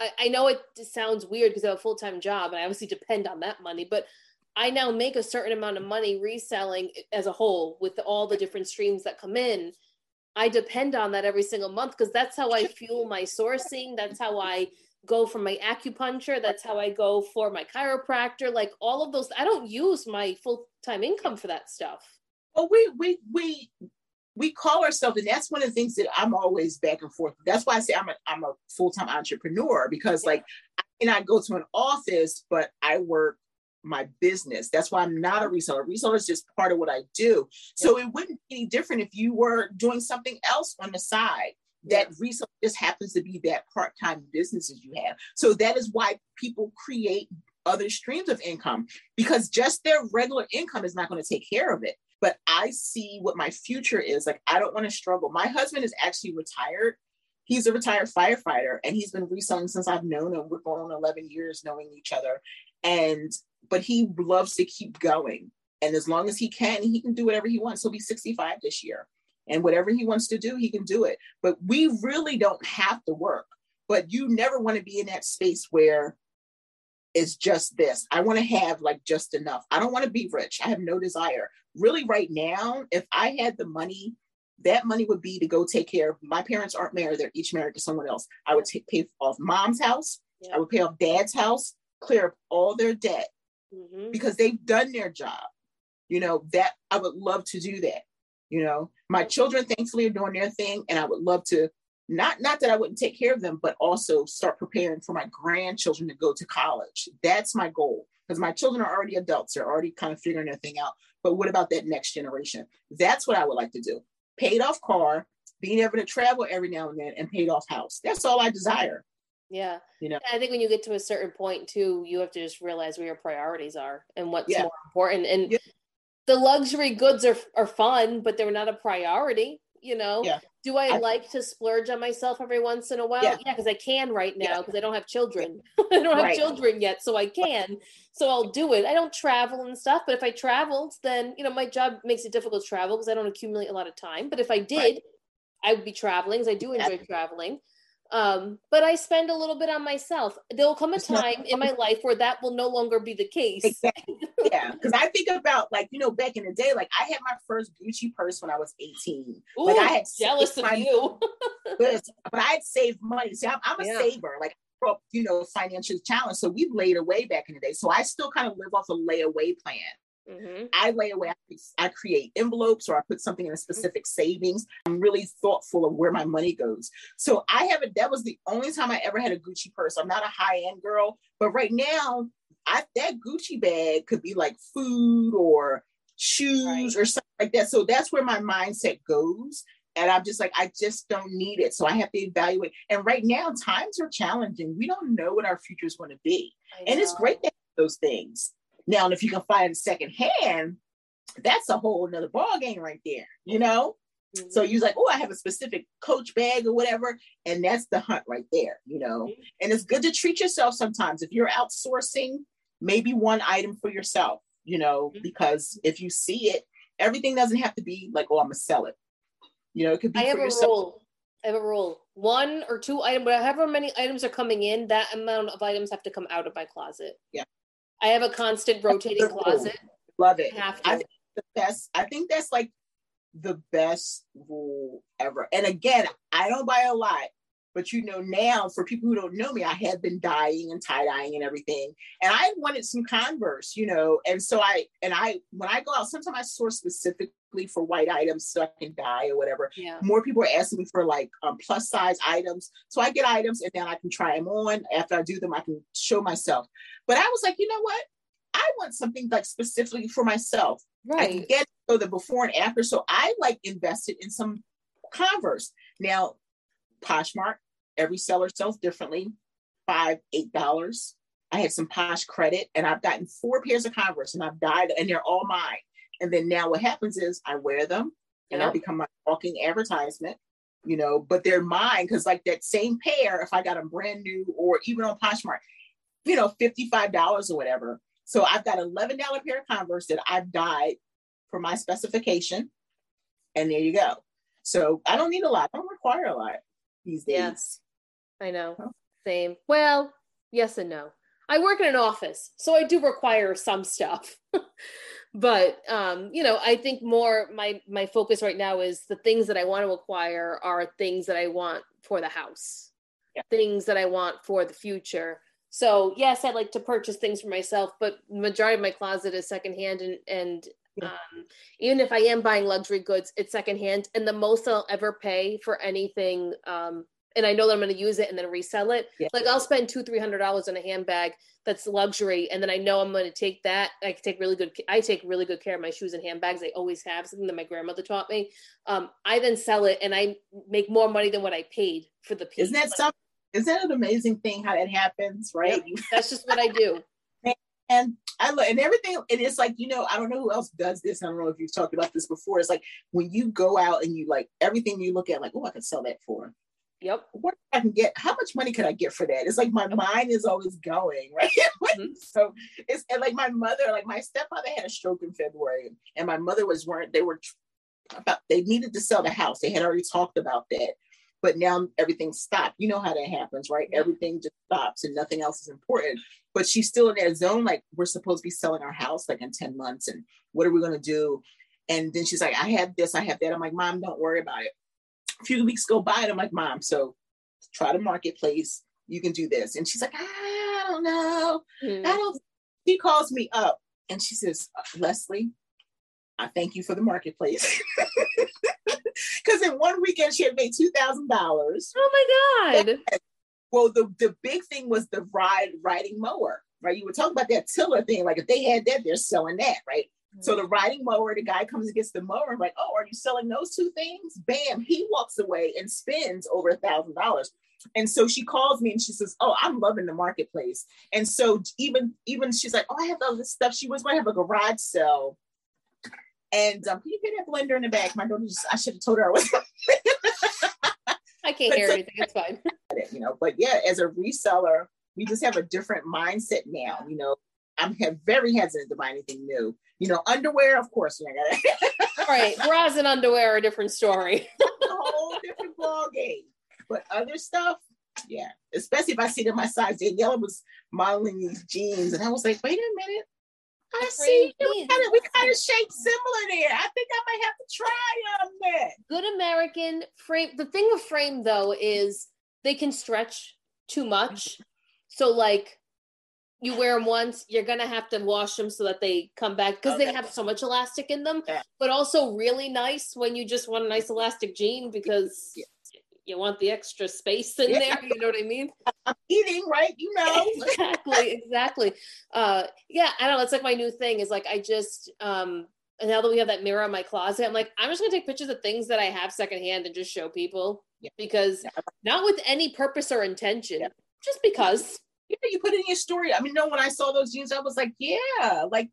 Speaker 1: I, I know it sounds weird because I have a full time job and I obviously depend on that money, but I now make a certain amount of money reselling as a whole with all the different streams that come in. I depend on that every single month because that's how I fuel my sourcing. That's how I go for my acupuncture. That's how I go for my chiropractor. Like all of those, I don't use my full time income for that stuff.
Speaker 2: Well, we we we we call ourselves, and that's one of the things that I'm always back and forth. That's why I say I'm a I'm a full time entrepreneur because like I cannot go to an office, but I work my business. That's why I'm not a reseller. Reseller is just part of what I do. So it wouldn't be any different if you were doing something else on the side. That reseller just happens to be that part-time businesses you have. So that is why people create other streams of income because just their regular income is not going to take care of it. But I see what my future is. Like I don't want to struggle. My husband is actually retired. He's a retired firefighter and he's been reselling since I've known him. We're going on 11 years knowing each other. And but he loves to keep going. And as long as he can, he can do whatever he wants. He'll be 65 this year. And whatever he wants to do, he can do it. But we really don't have to work. But you never want to be in that space where it's just this. I want to have like just enough. I don't want to be rich. I have no desire. Really, right now, if I had the money, that money would be to go take care of my parents aren't married, they're each married to someone else. I would take, pay off mom's house, yeah. I would pay off dad's house, clear up all their debt, mm-hmm. because they've done their job. You know, that I would love to do that. You know, my children thankfully are doing their thing, and I would love to not not that I wouldn't take care of them, but also start preparing for my grandchildren to go to college. That's my goal because my children are already adults; they're already kind of figuring their thing out. But what about that next generation? That's what I would like to do. Paid off car, being able to travel every now and then, and paid off house. That's all I desire.
Speaker 1: Yeah. You know, I think when you get to a certain point too, you have to just realize where your priorities are and what's yeah. more important. And yeah. the luxury goods are are fun, but they're not a priority. You know, yeah. do I, I, like to splurge on myself every once in a while? Yeah, because I can right now because I don't have children. I don't have right. children yet, so I can. So I'll do it. I don't travel and stuff, but if I traveled, then you know my job makes it difficult to travel because I don't accumulate a lot of time. But if I did, right. I would be traveling because I do enjoy traveling. Um, but I spend a little bit on myself. There'll come a time in my life where that will no longer be the case.
Speaker 2: Exactly. Yeah. Cause I think about like, you know, back in the day, like I had my first Gucci purse when I was 18.
Speaker 1: Ooh,
Speaker 2: like
Speaker 1: I had jealous of you.
Speaker 2: but, but I had saved money. See, I'm, I'm a yeah. saver. Like you know, financial challenge. So we laid away back in the day. So I still kind of live off a layaway plan. Mm-hmm. I lay away, I create envelopes or I put something in a specific mm-hmm. savings. I'm really thoughtful of where my money goes. So I have a, that was the only time I ever had a Gucci purse. I'm not a high end girl, but right now, I, that Gucci bag could be like food or shoes right. or something like that. So that's where my mindset goes. And I'm just like, I just don't need it. So I have to evaluate. And right now, times are challenging. We don't know what our future is going to be. And it's great to those things. Now, and if you can find second hand, that's a whole another ball game right there, you know? Mm-hmm. So you're like, oh, I have a specific coach bag or whatever. And that's the hunt right there, you know? Mm-hmm. And it's good to treat yourself sometimes. If you're outsourcing, maybe one item for yourself, you know, mm-hmm. because if you see it, everything doesn't have to be like, oh, I'm gonna sell it. You know, it could be
Speaker 1: I have
Speaker 2: a
Speaker 1: yourself. rule. I have a rule. One or two items, however many items are coming in, that amount of items have to come out of my closet.
Speaker 2: Yeah.
Speaker 1: I have a constant rotating closet.
Speaker 2: Love it. Have to. I think the best. I think that's like the best rule ever. And again, I don't buy a lot, but you know, now for people who don't know me, I have been dyeing and tie dyeing and everything. And I wanted some Converse, you know. And so I and I when I go out, sometimes I source specifically for white items so I can dye or whatever. Yeah. More people are asking me for like um, plus size items. So I get items and then I can try them on. After I do them, I can show myself. But I was like, you know what? I want something like specifically for myself. Right. I can get so the before and after. So I like invested in some Converse. Now, Poshmark, every seller sells differently, five, eight dollars. I had some Posh credit, and I've gotten four pairs of Converse, and I've dyed, and they're all mine. And then now what happens is I wear them, and yeah. I become my walking advertisement. You know, but they're mine because like that same pair, if I got them brand new or even on Poshmark, you know, $55 or whatever. So I've got $11 pair of Converse that I've dyed for my specification. And there you go. So I don't need a lot. I don't require a lot these days. Yes,
Speaker 1: I know. Same. Well, yes and no. I work in an office, so I do require some stuff. but um, you know, I think more my my focus right now is the things that I want to acquire are things that I want for the house yeah. things that I want for the future. So yes, I like to purchase things for myself, but majority of my closet is secondhand and and um, even if I am buying luxury goods, it's secondhand. And the most I'll ever pay for anything um, and I know that I'm going to use it and then resell it. Yeah. Like I'll spend two, three hundred dollars on a handbag that's luxury, and then I know I'm going to take that. I take really good. I take really good care of my shoes and handbags. I always have something that my grandmother taught me. Um, I then sell it, and I make more money than what I paid for the piece.
Speaker 2: Isn't that something? Isn't that an amazing thing how that happens? Right.
Speaker 1: Yep, that's just what I do.
Speaker 2: and I look and everything, and it's like, you know, I don't know who else does this. I don't know if you've talked about this before. It's like when you go out and you like everything you look at, like, oh, I could sell that for
Speaker 1: Yep.
Speaker 2: What I can get? How much money could I get for that? It's like my mind is always going right. mm-hmm. So it's like my mother, like my stepfather had a stroke in February, and my mother was weren't they were about they needed to sell the house. They had already talked about that, but now everything stopped. You know how that happens, right? Everything just stops and nothing else is important. But she's still in that zone. Like we're supposed to be selling our house like in ten months, and what are we going to do? And then she's like, I have this, I have that. I'm like, Mom, don't worry about it a few weeks go by and I'm like, Mom, so try the marketplace. You can do this. And she's like, I don't know. Mm-hmm. I don't. She calls me up and she says, Leslie, I thank you for the marketplace. Because in one weekend she had made two thousand dollars.
Speaker 1: Oh my god!
Speaker 2: Well, the the big thing was the ride riding mower, right? You were talking about that tiller thing. Like if they had that, they're selling that, right? So the riding mower, the guy comes and gets the mower. I'm like, oh, are you selling those two things? Bam, he walks away and spends over a thousand dollars. And so she calls me and she says, "Oh, I'm loving the marketplace." And so even even she's like, "Oh, I have all this stuff." She was going to have a garage sale. And um, can you get that blender in the back? My daughter just I should have told her I was.
Speaker 1: I can't hear so, anything. It's fine.
Speaker 2: You know, but yeah, as a reseller, we just have a different mindset now. You know, I'm very hesitant to buy anything new. You know, underwear, of course, you
Speaker 1: got right. Bras and underwear are a different story.
Speaker 2: a whole different ball game. But other stuff, yeah. Especially if I see them my size. Daniela was modeling these jeans, and I was like, wait a minute. I see we kind of we kind of shaped similar there. I think I might have to try on that.
Speaker 1: Good American frame. The thing with frame though is they can stretch too much. So like you wear them once, you're gonna have to wash them so that they come back because okay. they have so much elastic in them. Yeah. But also really nice when you just want a nice elastic jean because yeah. you want the extra space in yeah. there. You know what I mean?
Speaker 2: I'm eating right, you know.
Speaker 1: exactly, exactly. Uh, yeah, I don't know. It's like my new thing is like I just um and now that we have that mirror in my closet, I'm like, I'm just gonna take pictures of things that I have secondhand and just show people because not with any purpose or intention, just because
Speaker 2: yeah, you put in your story. I mean, no, when I saw those jeans, I was like, yeah, like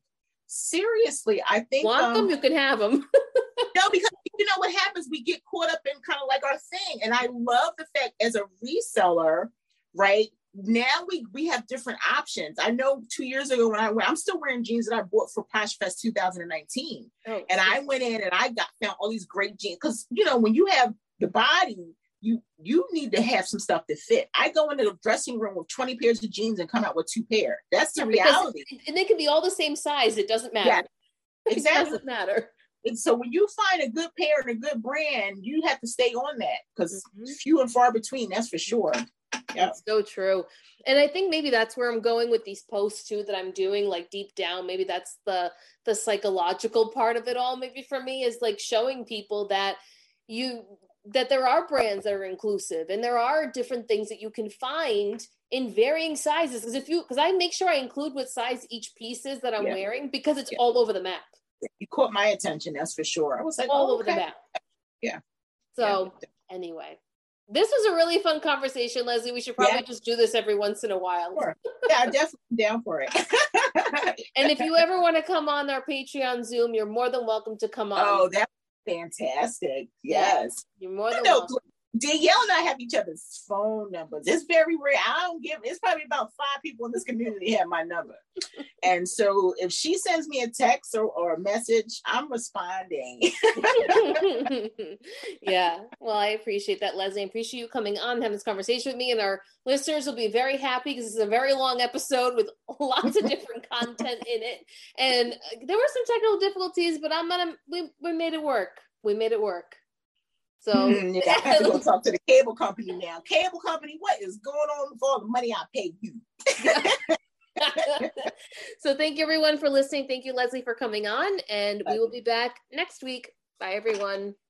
Speaker 2: seriously, I think
Speaker 1: want um, them, you can have them.
Speaker 2: no, because you know what happens, we get caught up in kind of like our thing, and I love the fact as a reseller, right? Now we we have different options. I know two years ago when I went, I'm still wearing jeans that I bought for Posh Fest 2019, oh, and I went in and I got found all these great jeans because you know when you have the body you you need to have some stuff to fit. I go into the dressing room with 20 pairs of jeans and come out with two pair. That's the reality.
Speaker 1: and they can be all the same size. It doesn't matter. Yeah,
Speaker 2: exactly.
Speaker 1: it doesn't matter.
Speaker 2: And so when you find a good pair and a good brand, you have to stay on that because mm-hmm. few and far between, that's for sure.
Speaker 1: Yeah. so true. And I think maybe that's where I'm going with these posts too that I'm doing like deep down. Maybe that's the the psychological part of it all. Maybe for me is like showing people that you that there are brands that are inclusive and there are different things that you can find in varying sizes. Because if you because i make sure i include what size each piece is that i'm yeah. wearing because it's yeah. all over the map.
Speaker 2: You caught my attention that's for sure. I was like
Speaker 1: all
Speaker 2: oh,
Speaker 1: over okay. the map.
Speaker 2: Yeah.
Speaker 1: So yeah. anyway. This was a really fun conversation leslie. We should probably just do this every once in a while.
Speaker 2: Sure. yeah i'm definitely down for it.
Speaker 1: And if you ever want to come on our patreon zoom you're more than welcome to come on.
Speaker 2: Oh that fantastic. Yes.
Speaker 1: You're more than welcome.
Speaker 2: Daniela and I have each other's phone numbers. It's very rare. I don't give. It's probably about five people in this community have my number, and so if she sends me a text or, or a message, I'm responding.
Speaker 1: yeah. Well, I appreciate that, Leslie. I appreciate you coming on, having this conversation with me, and our listeners will be very happy because this is a very long episode with lots of different content in it. And uh, there were some technical difficulties, but I'm gonna. We we made it work. We made it work. So
Speaker 2: mm, I have to go talk to the cable company now. Cable company, what is going on with all the money I pay you?
Speaker 1: so thank you everyone for listening. Thank you, Leslie, for coming on. And we will be back next week. Bye everyone.